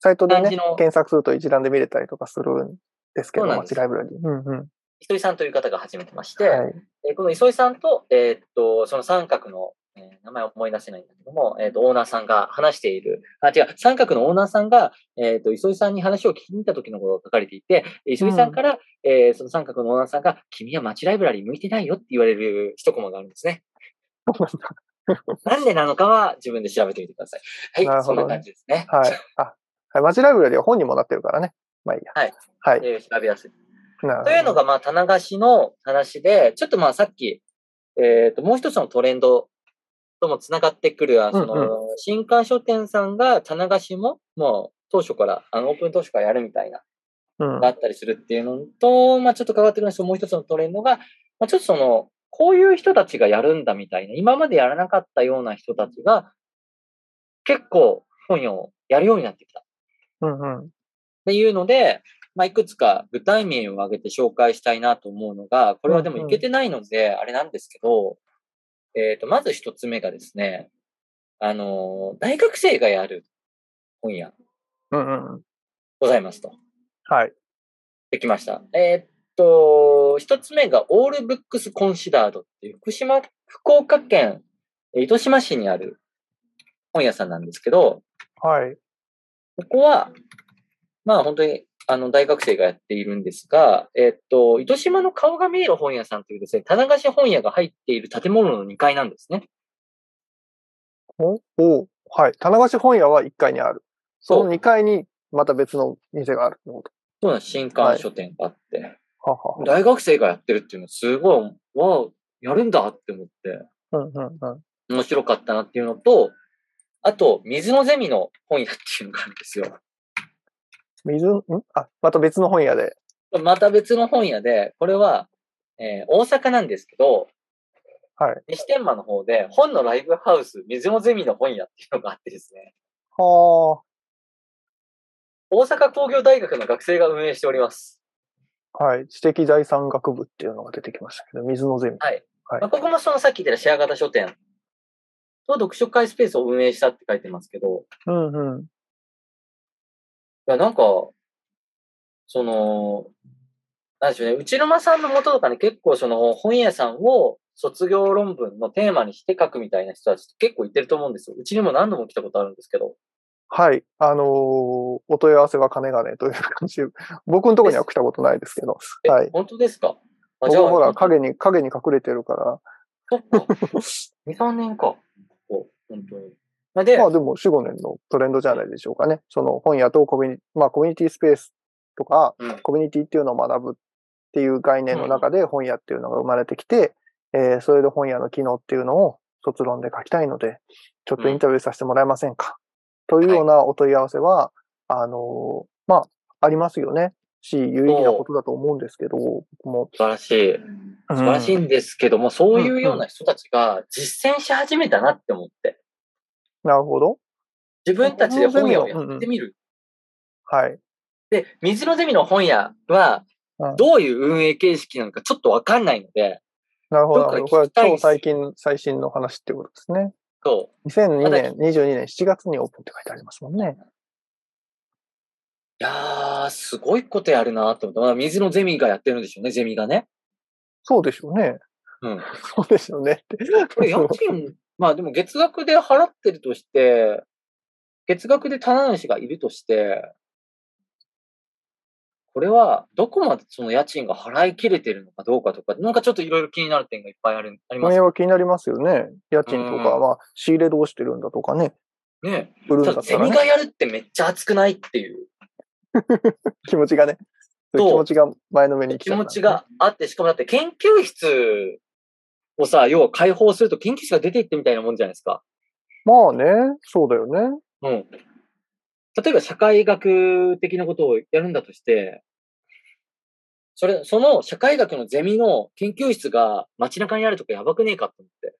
サイトでね検索すると一覧で見れたりとかするんですけど、街ライブラリー。うんうん。磯井さんという方が始めてまして、はい。えーこの磯井さんと、えーっと、その三角の、えー名前を思い出せないんだけども、えーっと、オーナーさんが話している、あ、違う、三角のオーナーさんが、えーっと、磯井さんに話を聞きに行った時のことが書かれていて、磯井さんから、えーその三角のオーナーさんが、君は街ライブラリー向いてないよって言われる一コマがあるんですね。なんでなのかは自分で調べてみてください。はい、そんな感じですね。はい。あ、はい。街ライブラリーは本にもなってるからね。まあいいや。はい。はい。えー調べやすい。というのが、まあ、棚貸しの話で、ちょっとまあ、さっき、えっ、と、もう一つのトレンドともつながってくる、あその、うん新刊書店さんが棚貸しも、もう、当初から、あの、オープン当初からやるみたいな、うんがあったりするっていうのと、まあ、ちょっと関わってくるんですけど、もう一つのトレンドが、まあ、ちょっとその、こういう人たちがやるんだみたいな、今までやらなかったような人たちが、結構本屋をやるようになってきた。うんうん。っていうので、まあ、いくつか具体名を挙げて紹介したいなと思うのが、これはでもいけてないので、あれなんですけど、えっ、と、まず一つ目がですね、あのー、大学生がやる本屋うんうん。ございますと。はい。できました。えっと、一つ目がオールブックスコンシダードっていう福島、福岡県えー糸島市にある本屋さんなんですけど、はい。ここは、まあ本当に、あの、大学生がやっているんですが、えっと、糸島の顔が見える本屋さんというですね、棚貸し本屋が入っている建物の2階なんですね。おおはい。棚貸し本屋は1階にある。その2階にまた別の店があるってこそうなんです。新刊書店があって、と。ははは。大学生がやってるっていうのはすごい、わあ、やるんだって思って、うんうんうん。面白かったなっていうのと、あと、水のゼミの本屋っていうのがあるんですよ。水、ん？あ、また別の本屋で。また別の本屋で、これは、えー大阪なんですけど、はい。西天満の方で、本のライブハウス、水のゼミの本屋っていうのがあってですね、は大阪工業大学の学生が運営しております。あ。はい。知的財産学部っていうのが出てきましたけど、水のゼミ。はい。はいまあ、ここもそのさっき言ったシェア型書店と読書会スペースを運営したって書いてますけど、うんうん。いや、なんか、その、なんでしょうね、内沼さんの元とかね、結構その本屋さんを卒業論文のテーマにして書くみたいな人たち結構いてると思うんですよ。うちにも何度も来たことあるんですけど。はい。あのーお問い合わせは金がねという感じで、僕のところには来たことないですけど、え、はい本当ですか？あ僕はほら、か影に、影に隠れてるから、そっか。2、3年か。こう本当に。まあで、まあでも4、5年のトレンドじゃないでしょうかね。その本屋とコミュニまあコミュニティスペースとか、うんコミュニティっていうのを学ぶっていう概念の中で本屋っていうのが生まれてきて、えーそれで本屋の機能っていうのを卒論で書きたいので、ちょっとインタビューさせてもらえませんか、というようなお問い合わせは、あのーまあ、ありますよね。し、有意義なことだと思うんですけど、僕も。素晴らしい。素晴らしいんですけども、そういうような人たちが実践し始めたなって思って。なるほど。自分たちで本屋をやってみる。はい。で、水のゼミの本屋はうん、どういう運営形式なのかちょっとわかんないので、なるほど。これは超最近、最新の話っていうことですね。そ2002まだ年、22年7月にオープンって書いてありますもんね。う。いやー、すごいことやるなと思って、まあ、水のゼミがやってるんでしょうね、ゼミがね。そうでしょうね。うん。そうでしょうね。これ家賃、まあでも月額で払ってるとして、月額で棚主がいるとして、これはどこまでその家賃が払い切れてるのかどうかとか、なんかちょっといろいろ気になる点がいっぱいある、あります運営は気になりますよね。家賃とか、うんまあ、仕入れどうしてるんだとかね。ね。売るんただったらね。がやるってめっちゃ熱くないっていう 気持ちがね。気持ちが前のめりに来ちゃった気持ちがあって、しかもだって研究室をさ、要は開放すると研究室が出ていってみたいなもんじゃないですか。まあね、そうだよね。うん。例えば社会学的なことをやるんだとして、それ、その社会学のゼミの研究室が街中にあるとかやばくねえかと思って。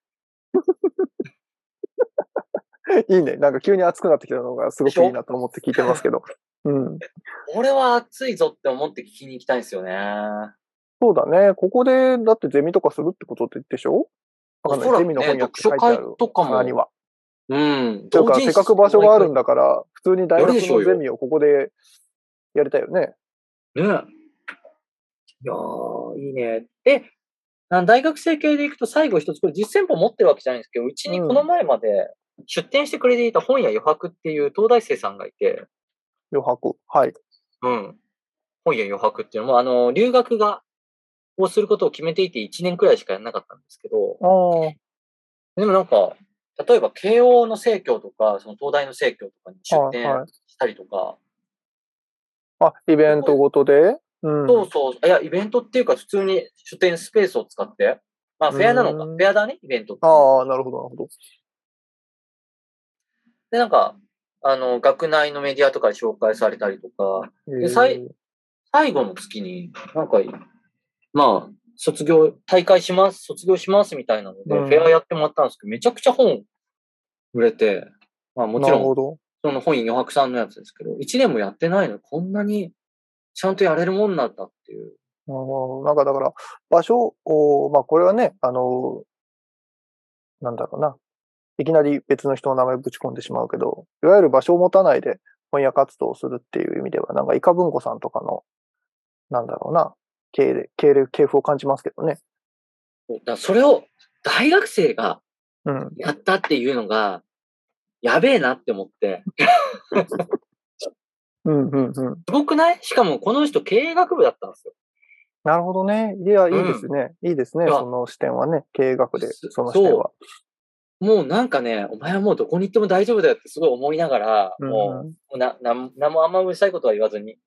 いいね。なんか急に熱くなってきたのがすごくいいなと思って聞いてますけど。うん。俺は熱いぞって思って聞きに行きたいんですよね。そうだね。ここで、だってゼミとかするってことでしょ？わかんゼミの本屋って書いてあるとかもは。うん。というか、せっかく場所があるんだから、普通に大学のゼミをここでやりたいよね。ね。いやー、いいね。で、大学生系で行くと最後一つ、これ実践簿持ってるわけじゃないんですけど、うちにこの前まで出展してくれていた本屋余白っていう東大生さんがいて、余白。はい。うん。本屋余白っていうのも、あの、留学が、をすることを決めていて1年くらいしかやらなかったんですけど。でもなんか、例えば慶応の生協とか、その東大の生協とかに出はい展はい。したりとか、あ、イベントごとで？うん。そうそう、いや、イベントっていうか普通に出店スペースを使って、まあフェアなのか、うん。フェアだね、イベントって。ああ、なるほど、なるほど。で、なんか、あの、学内のメディアとかで紹介されたりとか、でさい最後の月に、なんか、まあ、卒業、大会します、卒業しますみたいなので、うんフェアやってもらったんですけど、めちゃくちゃ本売れて、まあもちろん。その本余白さんのやつですけど、1年もやってないのにこんなにちゃんとやれるもんなんだっていう。なんかだから、場所を、まあこれはね、あの、なんだろうな。いきなり別の人の名前ぶち込んでしまうけど、いわゆる場所を持たないで本屋活動をするっていう意味では、なんかイカ文庫さんとかの、なんだろうな、経歴、経歴、系譜を感じますけどね。だそれを大学生がうん。やったっていうのが、やべえなって思って。うん、うん、うん。すごくない？しかもこの人経営学部だったんですよ。なるほどね。いや、いいですね。いいですね。その視点はね。経営学で、そその視点は。もうなんかね、お前はもうどこに行っても大丈夫だよってすごい思いながら、うんもう、な、な、なんもあんまうるさいことは言わずに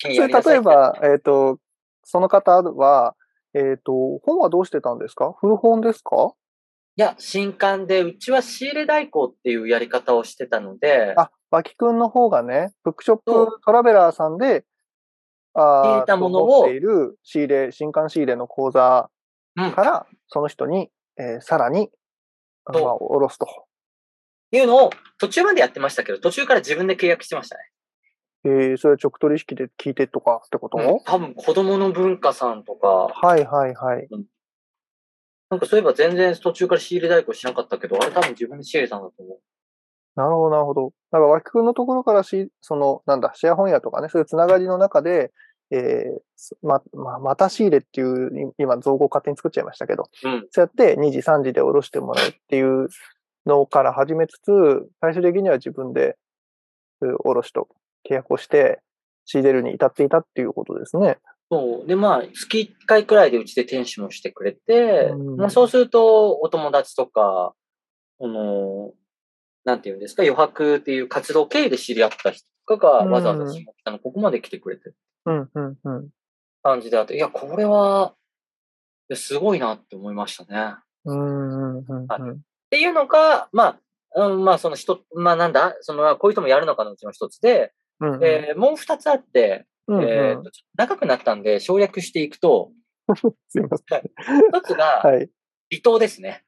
それ例えば、えっ、と、その方は、えっ、と、本はどうしてたんですか？古本ですか？いや、新刊で、うちは仕入れ代行っていうやり方をしてたので、あ、脇くんの方がね、ブックショッそプトラベラーさんで、あ仕入れたものをている仕入れ、新刊仕入れの講座うん、から、その人に、えーさらに、まあ、おろすと。いうのを途中までやってましたけど、途中から自分で契約してましたね。えー、それ直取引で聞いてとかってこと、うん多分子供の文化さんとか、はいはいはい。なんかそういえば全然途中から仕入れ代行しなかったけど、あれ多分自分で仕入れたんだと思う。なるほど、なるほど。なんか、脇くんのところからし、その、なんだ、シェア本屋とかね、そういうつながりの中で、えーすま、ま、また仕入れっていう、い今、造語を勝手に作っちゃいましたけど、うん。そうやって2時、3時で下ろしてもらうっていうのから始めつつ、最終的には自分で、そういう卸と契約をして、仕入れるに至っていたっていうことですね。そう。で、まあ、月1回くらいでうちで店主もしてくれて、うんまあそうすると、お友達とか、あの、なんていうんですか、余白っていう活動経由で知り合った人とかが、うんわざわざ下北のここまで来てくれてるうん、うん、うん。感じであって、いや、これは、すごいなって思いましたね。うん、うん、うん。はいっていうのが、まあ、うん、まあ、その人、まあなんだ、その、こういう人もやるのかのうちの一つで、うん、えーもう二つあって、うん、えーうんとちょっと長くなったんで省略していくと、すいません。一つが、はい。離島ですね。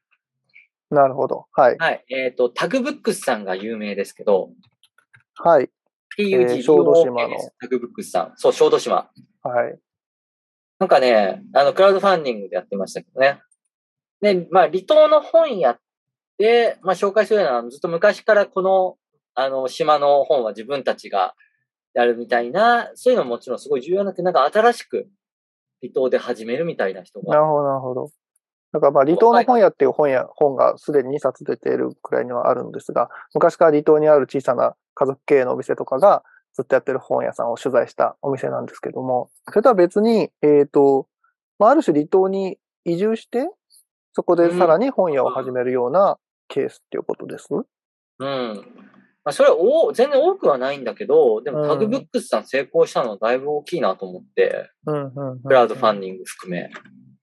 なるほど。はい。はい。えっ、と、タグブックスさんが有名ですけど、はい。PUG、小豆島のタグブックスさん。そう、小豆島。はい。なんかね、あの、クラウドファンディングでやってましたけどね。で、まあ、離島の本屋で、まあ、紹介するのは、ずっと昔からこの、あの、島の本は自分たちがやるみたいな、そういうのももちろんすごい重要なくて、なんか新しく離島で始めるみたいな人が。なるほど、なるほど。だからまあ、離島の本屋っていう本屋、本がすでに2冊出ているくらいにはあるんですが、昔から離島にある小さな家族経営のお店とかがずっとやってる本屋さんを取材したお店なんですけども、それとは別に、えっ、と、まあ、ある種離島に移住して、そこでさらに本屋を始めるようなケースっていうことです？うん。まあ、それはお全然多くはないんだけど、でもうんタグブックスさん成功したのはだいぶ大きいなと思って。クラウドファンディング含め。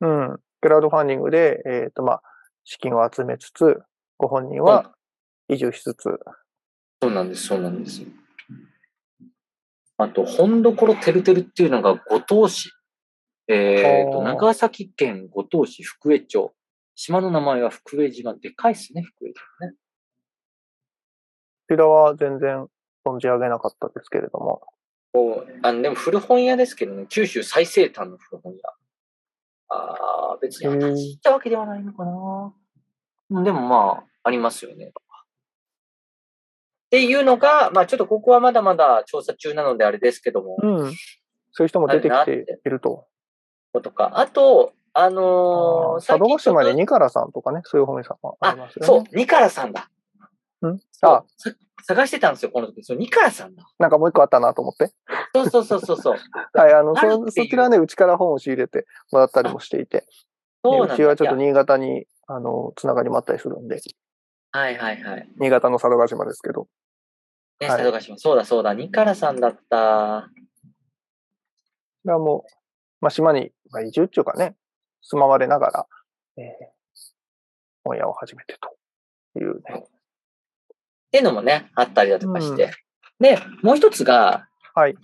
うん。クラウドファンディングで、えっ、と、まあ、資金を集めつつ、ご本人は移住しつつ。そうなんです、そうなんです。あと、本所てるてるっていうのが五島市。えっ、と、はあ長崎県五島市福江町。島の名前は福江島。でかいっすね、福江島ね。こちらは全然存じ上げなかったですけれども。こうあのでも古本屋ですけどね、九州最西端の古本屋。ああ、別に私ってわけではないのかな。うんでもまあ、ありますよね。っていうのが、まあちょっとここはまだまだ調査中なのであれですけども、うん。そういう人も出てきていると。とか。あと、あのー、佐渡島に最近ちょっニカラさんとかね、そういう本屋さんもありますよね。そう、ニカラさんだ。うん？そうあ、さ探してたんですよ、この時。そう、ニカラさんだ。なんかもう一個あったなと思って。そうそうそうそうそう。はい、あの、あるそそちらはね、うちから本を仕入れてもらったりもしていて、でそうなんだ。うちはちょっと新潟に、あの、つながりもあったりするんで、はいはいはい。新潟の佐渡島ですけど、ね、はい佐渡島。そうだそうだ、ニカラさんだった。これはもう、まあ、島に、まあ、移住っていうかね、住まわれながら、えー本屋を始めてというね。っていうのもね、あったりだとかして。うんで、もう一つが、はい。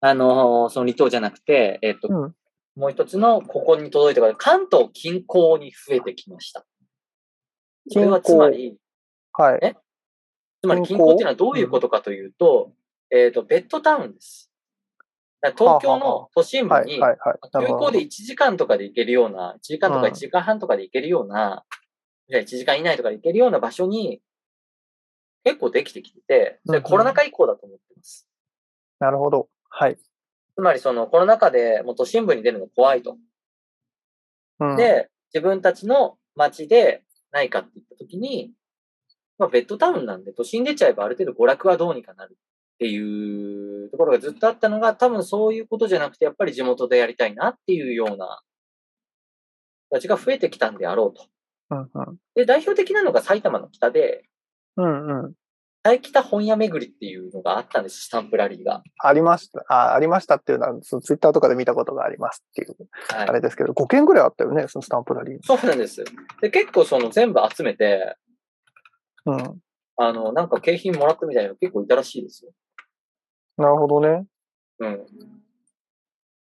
あのーその離島じゃなくて、えっ、と、うん。もう一つのここに届いてから、関東近郊に増えてきました。これはつまり、はい。え？つまり近近郊郊っていうのはどういうことかというと、えっ、と、ベッドタウンです。だから東京はあはあはの都心部はい。に、はい。はい。なるほど空港で1時間とかで行けるような、1時間とかうん1時間半とかで行けるような、じゃあ1時間以内とかで行けるような場所に結構できてきてて、それうんうんコロナ禍以降だと思ってます。なるほど。はい。つまりそのコロナ禍でもう都心部に出るの怖いと。うん、で、自分たちの街でないかって言った時に、まあベッドタウンなんで都心出ちゃえばある程度娯楽はどうにかなるっていうところがずっとあったのが多分そういうことじゃなくてやっぱり地元でやりたいなっていうような人たちが増えてきたんであろうと。うんうん。で、代表的なのが埼玉の北で、うんうん。大北本屋巡りっていうのがあったんです、スタンプラリーが。ありました。あ、ありましたっていうのは、そのツイッターとかで見たことがありますっていう、はいあれですけど、5件ぐらいあったよね、そのスタンプラリー。そうなんです。で、結構その全部集めて、うん。あの、なんか景品もらったみたいなの結構いたらしいですよ。なるほどね。うん。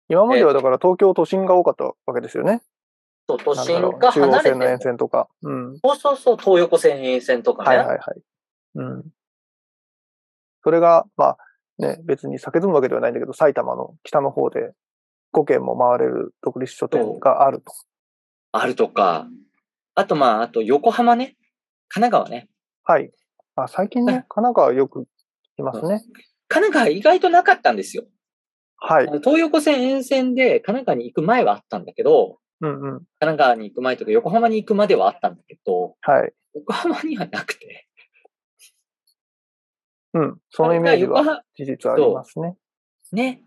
今まではだから東京都心が多かったわけですよね。そう、都心がう中央線の沿て、線とか。うん。そうそうそう、東横線沿線とかね。はいはいはい。うん。それが、まあ、ね、別に酒積むわけではないんだけど、埼玉の北の方で5軒も回れる独立書店があると。あるとか。あと、まあ、あと横浜ね。神奈川ね。はい。あ最近はいね、神奈川よく聞きますね。神奈川意外となかったんですよ。はい東横線沿線で神奈川に行く前はあったんだけど、うんうん。神奈川に行く前とか横浜に行くまではあったんだけど、はい。横浜にはなくて。うん。そのイメージは事実ありますね。ね。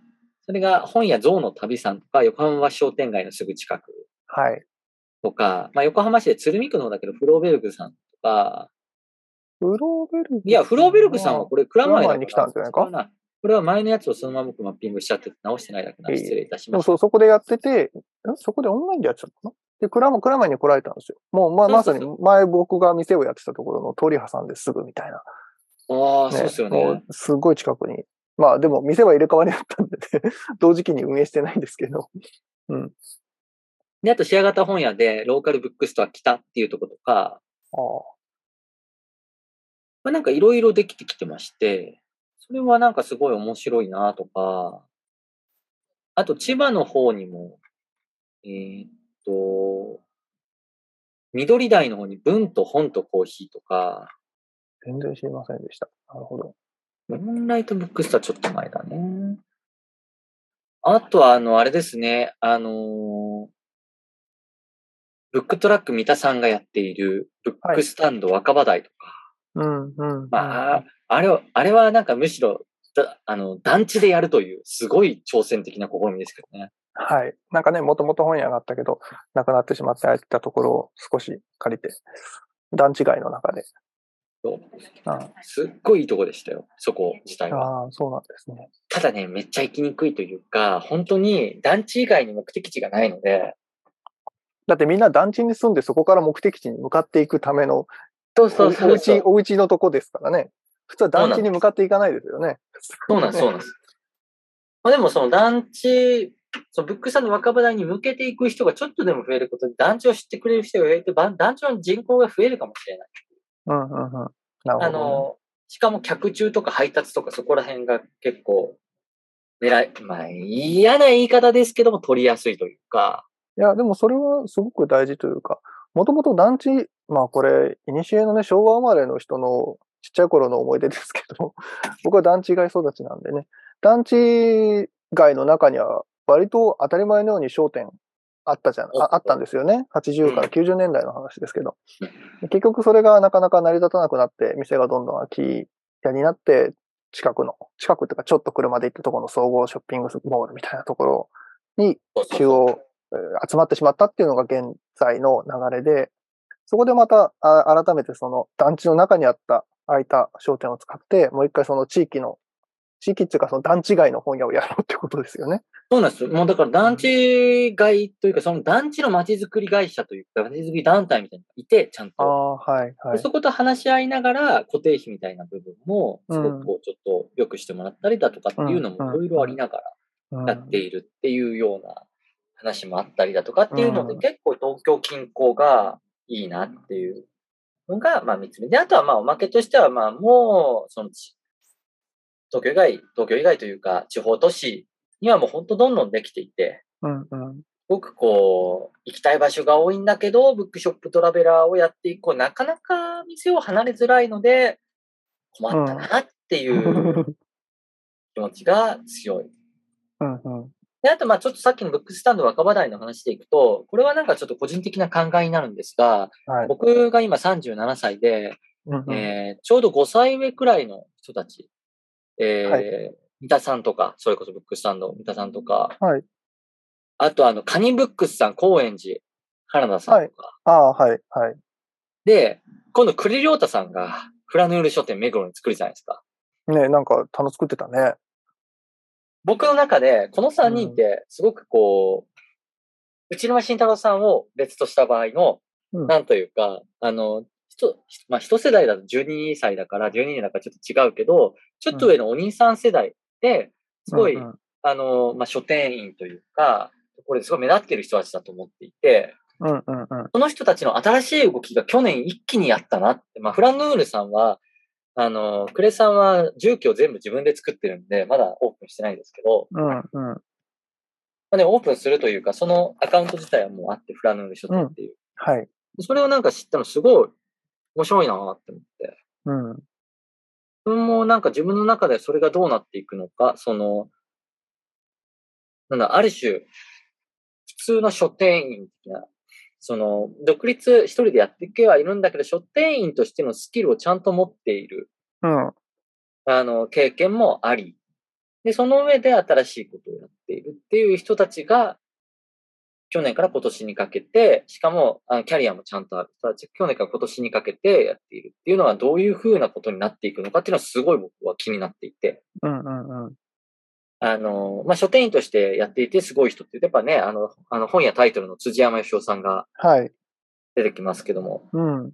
それが本屋象の旅さんとか、横浜橋商店街のすぐ近くはい。とか、まあ横浜市で鶴見区の方だけど、フローベルグさんとか、フローベルグいや、フローベルグさんはこれ、蔵前に来たんじゃないか？これは前のやつをそのまま僕マッピングしちゃってて直してないだけなので失礼いたしでました。もそう、そこでやってて、んそこでオンラインでやってたのかな？で、蔵も、蔵前に来られたんですよ。もう、ま、まさに前僕が店をやってたところの通り挟んですぐみたいな。ああ、そうですよもね。うすごい近くに。まあでも店は入れ替わりだったんでね、同時期に運営してないんですけど。うん。で、あと、シェア型本屋で、ローカルブックストア来たっていうところとか、ああまあ、なんかいろいろできてきてまして、それはなんかすごい面白いなとか、あと千葉の方にも、えーっと、緑台の方に文と本とコーヒーとか、全然知りませんでした。なるほど。ムーンライトブックストアちょっと前だね。あとは、あの、あれですね、あのーブックトラック三田さんがやっている、ブックスタンド若葉台とか、うん、うん。まあ、あれは、あれはなんかむしろ、だあの、団地でやるという、すごい挑戦的な試みですけどね。はい。なんかね、もともと本屋があったけど、なくなってしまって空いてたところを少し借りて、団地街の中で。そうあすっごいいいとこでしたよ、そこ自体は。ああ、そうなんですね。ただね、めっちゃ行きにくいというか、本当に団地以外に目的地がないので、だってみんな団地に住んでそこから目的地に向かっていくためのそうそうそうお家、お家のとこですからね。普通は団地に向かっていかないですよね。そうなんです、そうなんです。まあでもその団地、そのブックさんの若葉台に向けていく人がちょっとでも増えることで、団地を知ってくれる人が増えて、ば団地の人口が増えるかもしれない。うんうんうん。なるほど、ね。あの、しかも客中とか配達とかそこら辺が結構狙い、まあ嫌な言い方ですけども取りやすいというか。いや、でもそれはすごく大事というか、もともと団地、まあこれ、いにしえのね、昭和生まれの人のちっちゃい頃の思い出ですけど、僕は団地街育ちなんでね、団地街の中には割と当たり前のように商店あったじゃん、ああったんですよね。80から90年代の話ですけど。結局それがなかなか成り立たなくなって、店がどんどん空き家になって、近くの、近くっていうかちょっと車で行ったところの総合ショッピングモールみたいなところにそうそう中央、えー集まってしまったっていうのが現在の流れで、そこでまたあ改めてその団地の中にあった空いた商店を使って、もう一回その地域の、地域っていうかその団地外の本屋をやろうってことですよね。そうなんですよ。もうだから団地街というか、その団地の街づくり会社というか、街づくり団体みたいなのがいて、ちゃんと。ああ、はい、はい。でそこと話し合いながら、固定費みたいな部分も、すごくこう、ちょっと良くしてもらったりだとかっていうのもいろいろありながうんらやっているっていうような話もあったりだとかっていうので、うん結構東京近郊がいいなっていうのが、まあ三つ目。で、あとはまあおまけとしては、まあもう、そのち、東京以外、東京以外というか、地方都市にはもう本当どんどんできていて、うんうん。すごくこう、行きたい場所が多いんだけど、ブックショップトラベラーをやっていこう。なかなか店を離れづらいので、困ったなっていう気持ちが強い。うんうん。で、あと、まあちょっとさっきのブックスタンド若葉台の話でいくと、これはなんかちょっと個人的な考えになるんですが、はい。僕が今37歳で、うんうんえーちょうど5歳上くらいの人たち、えーは三田さんとか、それこそブックスタンド、三田さんとか、はい。あとあの、カニブックスさん、高円寺、原田さんとか、ああ、はい、はい。で、今度、栗良太さんが、フラヌール書店目黒に作るじゃないですか。ねなんか、楽作ってたね。僕の中で、この3人って、すごくこう、内沼慎太郎さんを別とした場合の、うんなんというか、あの、一、まあ、一世代だと12歳だから、12年だからちょっと違うけど、ちょっと上のお兄さん世代で、すごい、うんうんあの、まあ、書店員というか、これすごい目立ってる人たちだと思っていて、うんうんうん。その人たちの新しい動きが去年一気にやったなって。まあ、フランヌールさんは、あの、クレさんは住居を全部自分で作ってるんで、まだオープンしてないんですけど、うんうん。まあね、オープンするというか、そのアカウント自体はもうあって、フランヌール書店っていう。はい。それをなんか知ったのすごい面白いなって思って。うん。自分もなんか自分の中でそれがどうなっていくのか、その、なんだ、ある種、普通の書店員的な、その、独立一人でやっていけはいるんだけど、書店員としてのスキルをちゃんと持っている、うん。あの、経験もあり、で、その上で新しいことをやっているっていう人たちが、去年から今年にかけて、しかも、あのキャリアもちゃんとある人たちが去年から今年にかけてやっているっていうのはどういうふうなことになっていくのかっていうのはすごい僕は気になっていて、うんうんうん。あの、まあ、書店員としてやっていてすごい人って、やっぱね、あの、あの本やタイトルの辻山義夫さんがはい。出てきますけども、うん。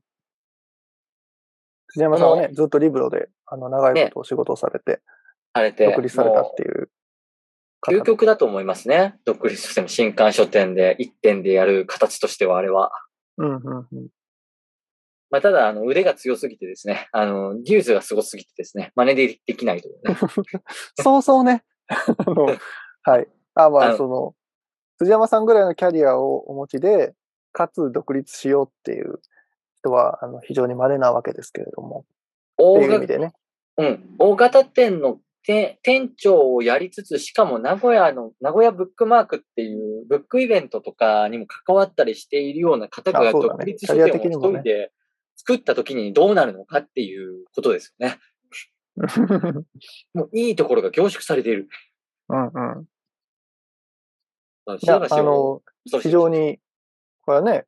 辻山さんはね、ずっとリブロで、あの、長いことお仕事をされて、あれで、独立されたっていう方究極だと思いますね。独立しても新刊書店で一点でやる形としてはあれは。うんうんうん。まあ、ただ、あの、腕が強すぎてですね、あの、技術がすごすぎてですね、真似でできないというね。そうそうね。あの、はい。あ、まあ、その、辻山さんぐらいのキャリアをお持ちで、かつ独立しようっていう人は、あの、非常に稀なわけですけれども。って大型いう意味でね。うん、大型店の店店長をやりつつ、しかも名古屋の、名古屋ブックマークっていうブックイベントとかにも関わったりしているような方が独立書キャリア店を一人で作った時にどうなるのかっていうことですよね。もういいところが凝縮されている。うんうん。いいや、あの、非常に、これはね、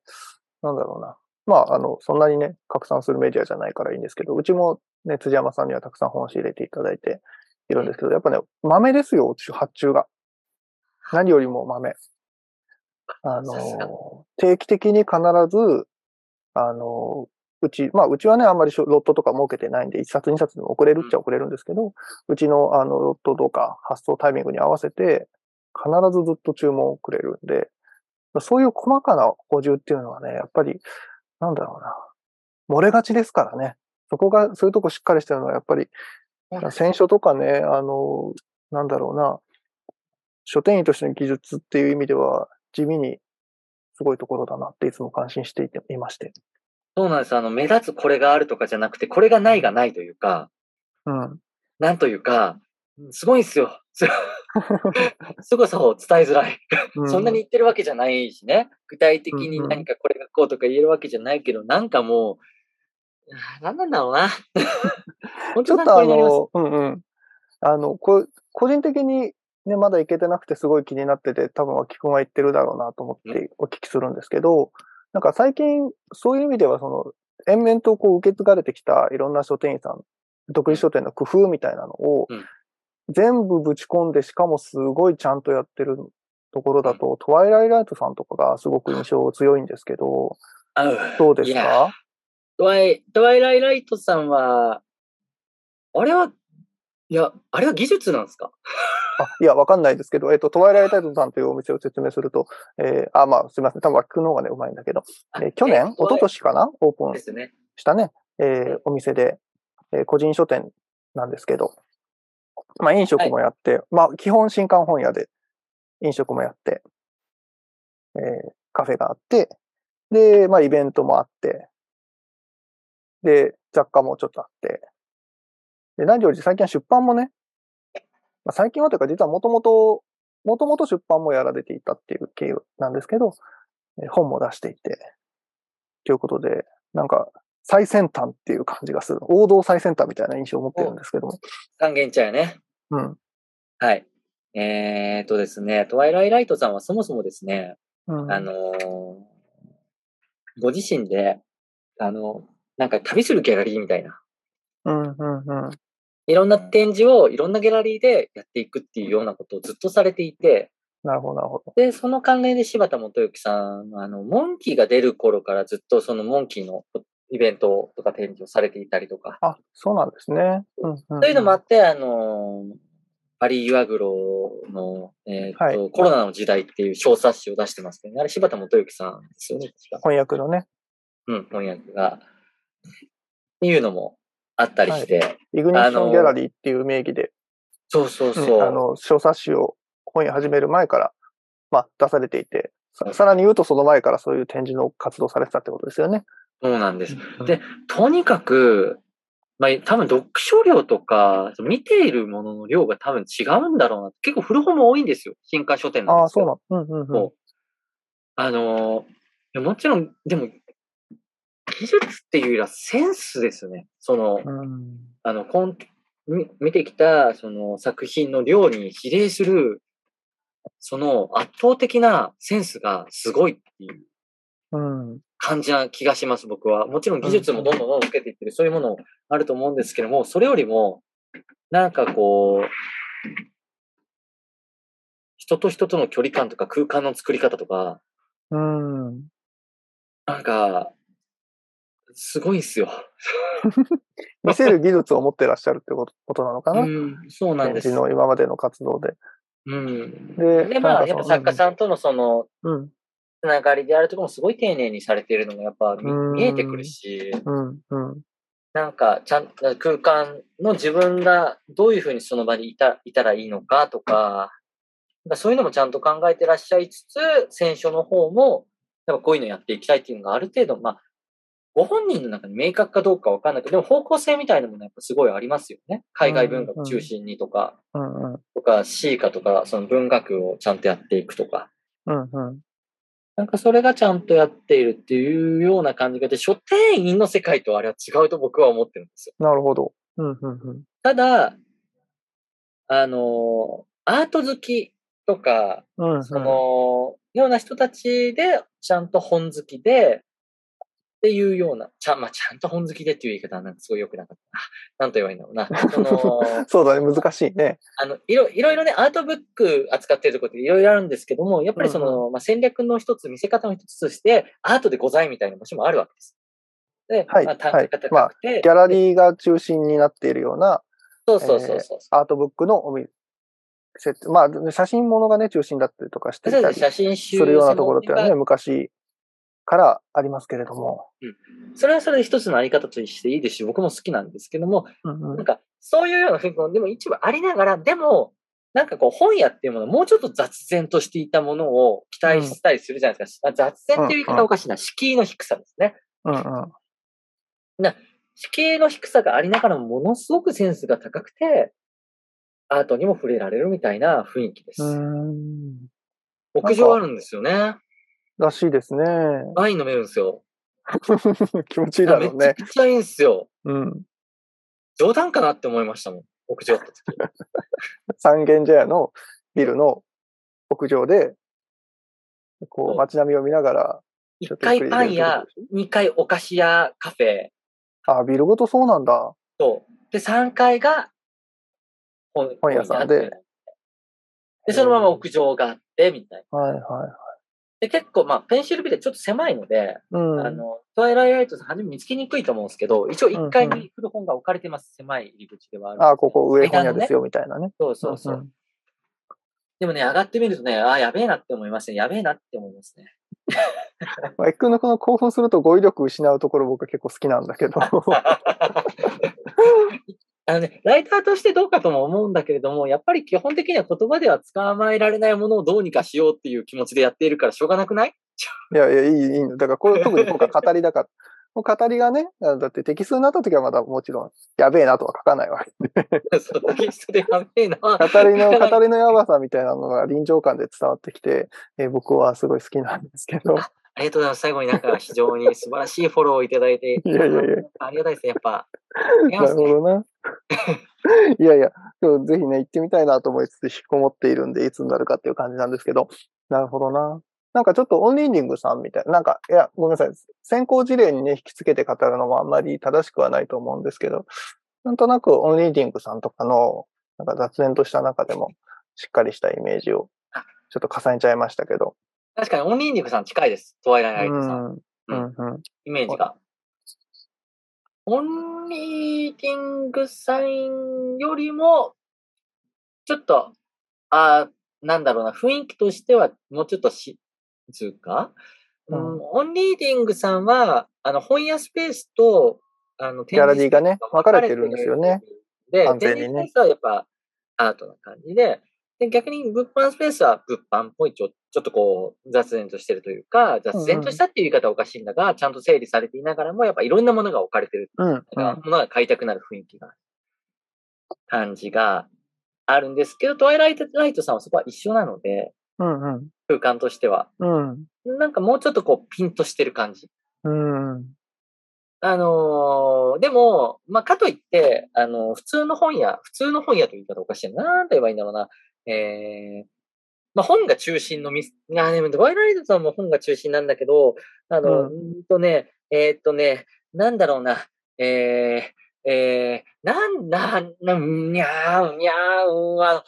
なんだろうな。まあ、あの、そんなにね、拡散するメディアじゃないからいいんですけど、うちもね、辻山さんにはたくさん本を仕入れていただいているんですけど、やっぱね、豆ですよ、発注が。何よりも豆。あの、定期的に必ず、あの、うち、まあ、うちはね、あんまりロットとか設けてないんで、1冊2冊でも送れるっちゃ送れるんですけど、うちのあの、ロットとか発送タイミングに合わせて、必ずずっと注文をくれるんで、そういう細かな補充っていうのはね、やっぱり、なんだろうな、漏れがちですからね。そこが、そういうとこしっかりしてるのは、やっぱり、選書とかね、あの、なんだろうな、書店員としての技術っていう意味では、地味にすごいところだなっていつも感心していていまして。そうなんです。あの、目立つこれがあるとかじゃなくて、これがないがないというか、うん。なんというか、すごいんですよ。すごさを伝えづらい。そんなに言ってるわけじゃないしね。具体的に何かこれがこうとか言えるわけじゃないけど、なんかもう、何なんだろうな。ちょっとあの、うんうん。あの、こ個人的にね、まだ行けてなくてすごい気になってて、多分脇くんは言ってるだろうなと思ってお聞きするんですけど、なんか最近、そういう意味では、その、延々とこう受け継がれてきたいろんな書店員さん、独立書店の工夫みたいなのを、全部ぶち込んで、しかもすごいちゃんとやってるところだと、トワイライライトさんとかがすごく印象強いんですけど、どうですか？トワイトワイライライトさんは、あれは、いや、あれは技術なんですか？あ、いや、わかんないですけど、えっ、と、トワイライタイトさんというお店を説明すると、えー、あ、まあ、すみません。多分、枠の方がね、うまいんだけど、えー、去年、一昨年かな？オープンしたね、ねえー、お店で、えー、個人書店なんですけど、まあ、飲食もやって、はい、まあ、基本新刊本屋で飲食もやって、えー、カフェがあって、で、まあ、イベントもあって、で、雑貨もちょっとあって、で、何より最近は出版もね、まあ、最近はというか実はもともと、もともと出版もやられていたっていう経緯なんですけど、え本も出していて、ということで、なんか最先端っていう感じがする。王道最先端みたいな印象を持ってるんですけども。還元茶やね。うん。はい。えー、っとですね、トワイライライトさんはそもそもですね、うん、あのー、ご自身で、あの、なんか旅するギャラリーみたいな。うんうんうん。いろんな展示をいろんなギャラリーでやっていくっていうようなことをずっとされていて、なるほど、なるほど。で、その関連で柴田元幸さん、あの、モンキーが出る頃からずっとそのモンキーのイベントとか展示をされていたりとか。あ、そうなんですね。うんうん、そういうのもあって、あの、パリユアグロの、えーと、はい、コロナの時代っていう小冊子を出してますけどね。あれ柴田元幸さんですよね。翻訳のね。うん、翻訳が。っていうのもあったりして。はい、イグニッションギャラリーっていう名義で。そうそうそう。あの、小冊子を本屋始める前から、まあ、出されていて、さらに言うとその前からそういう展示の活動されてたってことですよね。そうなんです。で、とにかく、まあ、多分読書量とか、見ているものの量が多分違うんだろうな。結構古本も多いんですよ。新刊書店なんですよ。ああ、そうなん。うんうんうん。あのもちろん、でも、技術っていうよりはセンスですね。その、あの、こん見てきたその作品の量に比例する、その圧倒的なセンスがすごいっていう感じな気がします、僕は。もちろん技術もどんどんどんどんつけていってる、そういうものあると思うんですけども、それよりも、なんかこう、人と人との距離感とか空間の作り方とか、うん。なんか、すごいっすよ。見せる技術を持ってらっしゃるってことなのかな、うん、そうなんです。の今までの活動で。うん。で、でまあ、やっぱ作家さんとのその、うん、つながりであるところもすごい丁寧にされているのもやっぱ見えてくるし、うんうん、なんか、ちゃんと空間の自分がどういうふうにその場にいたいたらいいのかとか、そういうのもちゃんと考えてらっしゃいつつ、選書の方も、やっぱこういうのやっていきたいっていうのがある程度、まあ、ご本人の中に明確かどうかわかんないけど、でも方向性みたいなものやっぱすごいありますよね。海外文学中心にとか、うんうん、とか、シーカとか、その文学をちゃんとやっていくとか。うんうん、なんかそれがちゃんとやっているっていうような感じがで、書店員の世界とあれは違うと僕は思ってるんですよ。なるほど。うんうんうん、ただ、あの、アート好きとか、うんうん、その、ような人たちで、ちゃんと本好きで、っていうような、ちゃ,、まあ、ちゃんと本好きでっていう言い方はなんかすごい良くなかった。なんと言われるんだろうな。その そうだね、難しいね。あのいろいろいろね、アートブック扱ってるところっていろいろあるんですけども、やっぱりその、うん、まあ、戦略の一つ、見せ方の一つとして、アートでございみたいな場所もあるわけです。で、はいまあ、単価がまあギャラリーが中心になっているようなそうそうそうそう。アートブックのお店、まあ、写真物がね、中心だったりとかしていたりそうです写真集するようなところってはね、昔からありますけれども。店がそれはそれで一つのあり方としていいですし、僕も好きなんですけども、うんうんなんか、そういうような雰囲気も、でも一部ありながら、でも、なんかこう本屋っていうものをもうちょっと雑然としていたものを期待したりするじゃないですか。あ雑然っていう言い方おかしいな。敷居の低さですね。うんうん敷居の低さがありながらもものすごくセンスが高くて、アートにも触れられるみたいな雰囲気です。屋上あるんですよね。らしいですね。ワイン飲めるんですよ。気持ちいいだろうね。めちゃくちゃいいんですよ。うん。冗談かなって思いましたもん。屋上って時。三軒茶屋のビルの屋上で、こそうう街並みを見ながら、ちょ1階っとゆっくりパン屋入れるって、ことでし2階お菓子屋カフェょあ、ビルごとそうなんだ。と、で、3階が本本屋さんでで、そのまま屋上があって、みたいな。はいはで、結構、まあ、ペンシルビルちょっと狭いので、い。うん。あの、トワイライライトさん、初め見つけにくいと思うんですけど、一応1階に古本が置かれてます。狭い入り口ではあるんですけど。あ、ここ上本屋ですよ。よ、みたいなね。そうそうそう。んでもね、上がってみるとね、ああ、やべえなって思いますね。やべえなって思いますね。まあ、エックのこの興奮すると語彙力失うところ僕結構好きなんだけど。あのね、ライターとしてどうかとも思うんだけれども、やっぱり基本的には言葉では捕まえられないものをどうにかしようっていう気持ちでやっているからしょうがなくない？いやいや、いい、いいの。だからこれ特に今回語りだから。もう語りがね、だってテキストになった時はまだもちろん、やべえなとは書かないわけ。そう、テキストでやべえな。語りの、語りのやばさみたいなのが臨場感で伝わってきて、えー僕はすごい好きなんですけど。ありがとうございます。最後になんか非常に素晴らしいフォローをいただいて。いやいやいやありがたいですね、やっぱ。違いな。るほどな。いやいや、今日ぜひね、行ってみたいなと思いつつ、引きこもっているんで、いつになるかっていう感じなんですけど、なるほどな。なんかちょっとオンリーディングさんみたいな、なんか、いや、ごめんなさい。先行事例にね、引き付けて語るのもあんまり正しくはないと思うんですけど、なんとなく ON READING さんとかの、なんか雑然とした中でも、しっかりしたイメージを、ちょっと重ねちゃいましたけど。確かに ON READING さん近いです。トワイライトさん。うん。うん。うん。イメージが。 ON READING さんよりも、ちょっと、あーなんだろうな、雰囲気としてはもうちょっとし、つうか、ううんん、 ON READING さんは、あの、本屋スペースと、あの、ギギャラリーがね分かれてるんですよね。で、完展全にね示スペースはやっぱアートな感じで、で逆に物販スペースは物販っぽいちょ、ちょっとこう、雑然としてるというか、雑然としたっていう言い方はおかしいんだが、ちゃんと整理されていながらも、やっぱいろんなものが置かれてる。うん。なんか物が買いたくなる雰囲気が、感じがあるんですけど、トワイライトライトさんはそこは一緒なので、うん。うん。空間としては。うん。なんかもうちょっとこう、ピンとしてる感じ。うん。あのーでも、まあ、かといって、あの普通の本屋、普通の本屋という言い方おかしいな。なんて言えばいいんだろうな。えー、まあ、本が中心のミス、あ、でも、ワイライトさんも本が中心なんだけど、あの、ううんんとね、えーっとね、なんだろうな、えー、えー、なんだ、な、にゃー、にゃー、うん、あ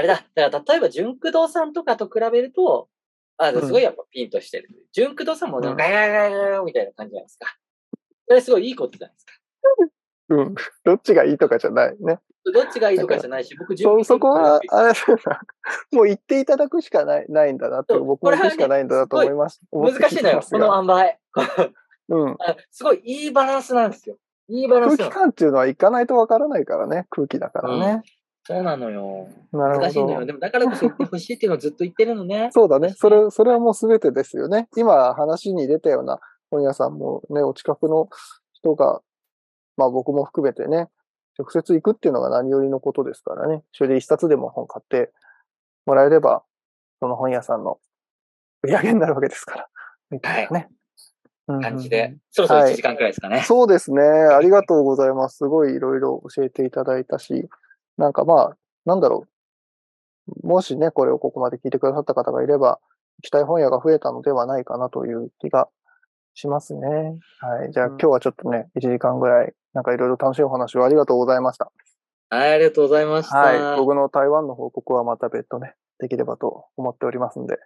れだ、だから例えば、純駆動さんとかと比べると、あすごいやっぱピンとしてる。純駆動さんもなんか、ガヤガヤガヤみたいな感じじゃないですか。それすごいいいことじゃないですか。うん。どっちがいいとかじゃないね。どっちがいいとかじゃないし、僕、そ、そこは、ああれもう言っていただくしかない、ないんだなって、そう僕も行くしかないんだなと思います。思って難しいのよ、この塩梅。うん。あすごいいいバランスなんですよ。いいバラン空スなの。気感っていうのは行かないとわからないからね。空気だからね。そうなのよ。なるほ難しいのよ。ど。でも、だからこそ言ってほしいっていうのをずっと言ってるのね。そうだね。それ、それはもう全てですよね。今話に出たような本屋さんもね、お近くの人が、まあ僕も含めてね、直接行くっていうのが何よりのことですからね。それで一冊でも本買ってもらえれば、その本屋さんの売り上げになるわけですから。みたいなね。うんうん感じで。そろそろ1時間くらいですかね。そうですね。ありがとうございます。すごいいろいろ教えていただいたし、なんかまあ、なんだろう。もしね、これをここまで聞いてくださった方がいれば、行きたい本屋が増えたのではないかなという気がしますね。はい。じゃあ、うん今日はちょっとね、1時間ぐらい、なんかいろいろ楽しいお話をありがとうございました。はい、ありがとうございました。はい。僕の台湾の報告はまた別途ね、できればと思っておりますんで、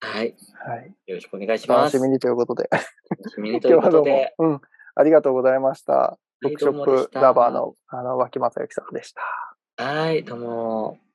はい。はい。よろしくお願いします。楽しみにということで。楽しみにという今日はどうもことで。、うん。ありがとうございました。はいブックショップラバーの、あの、脇正幸さんでした。はい、どうも。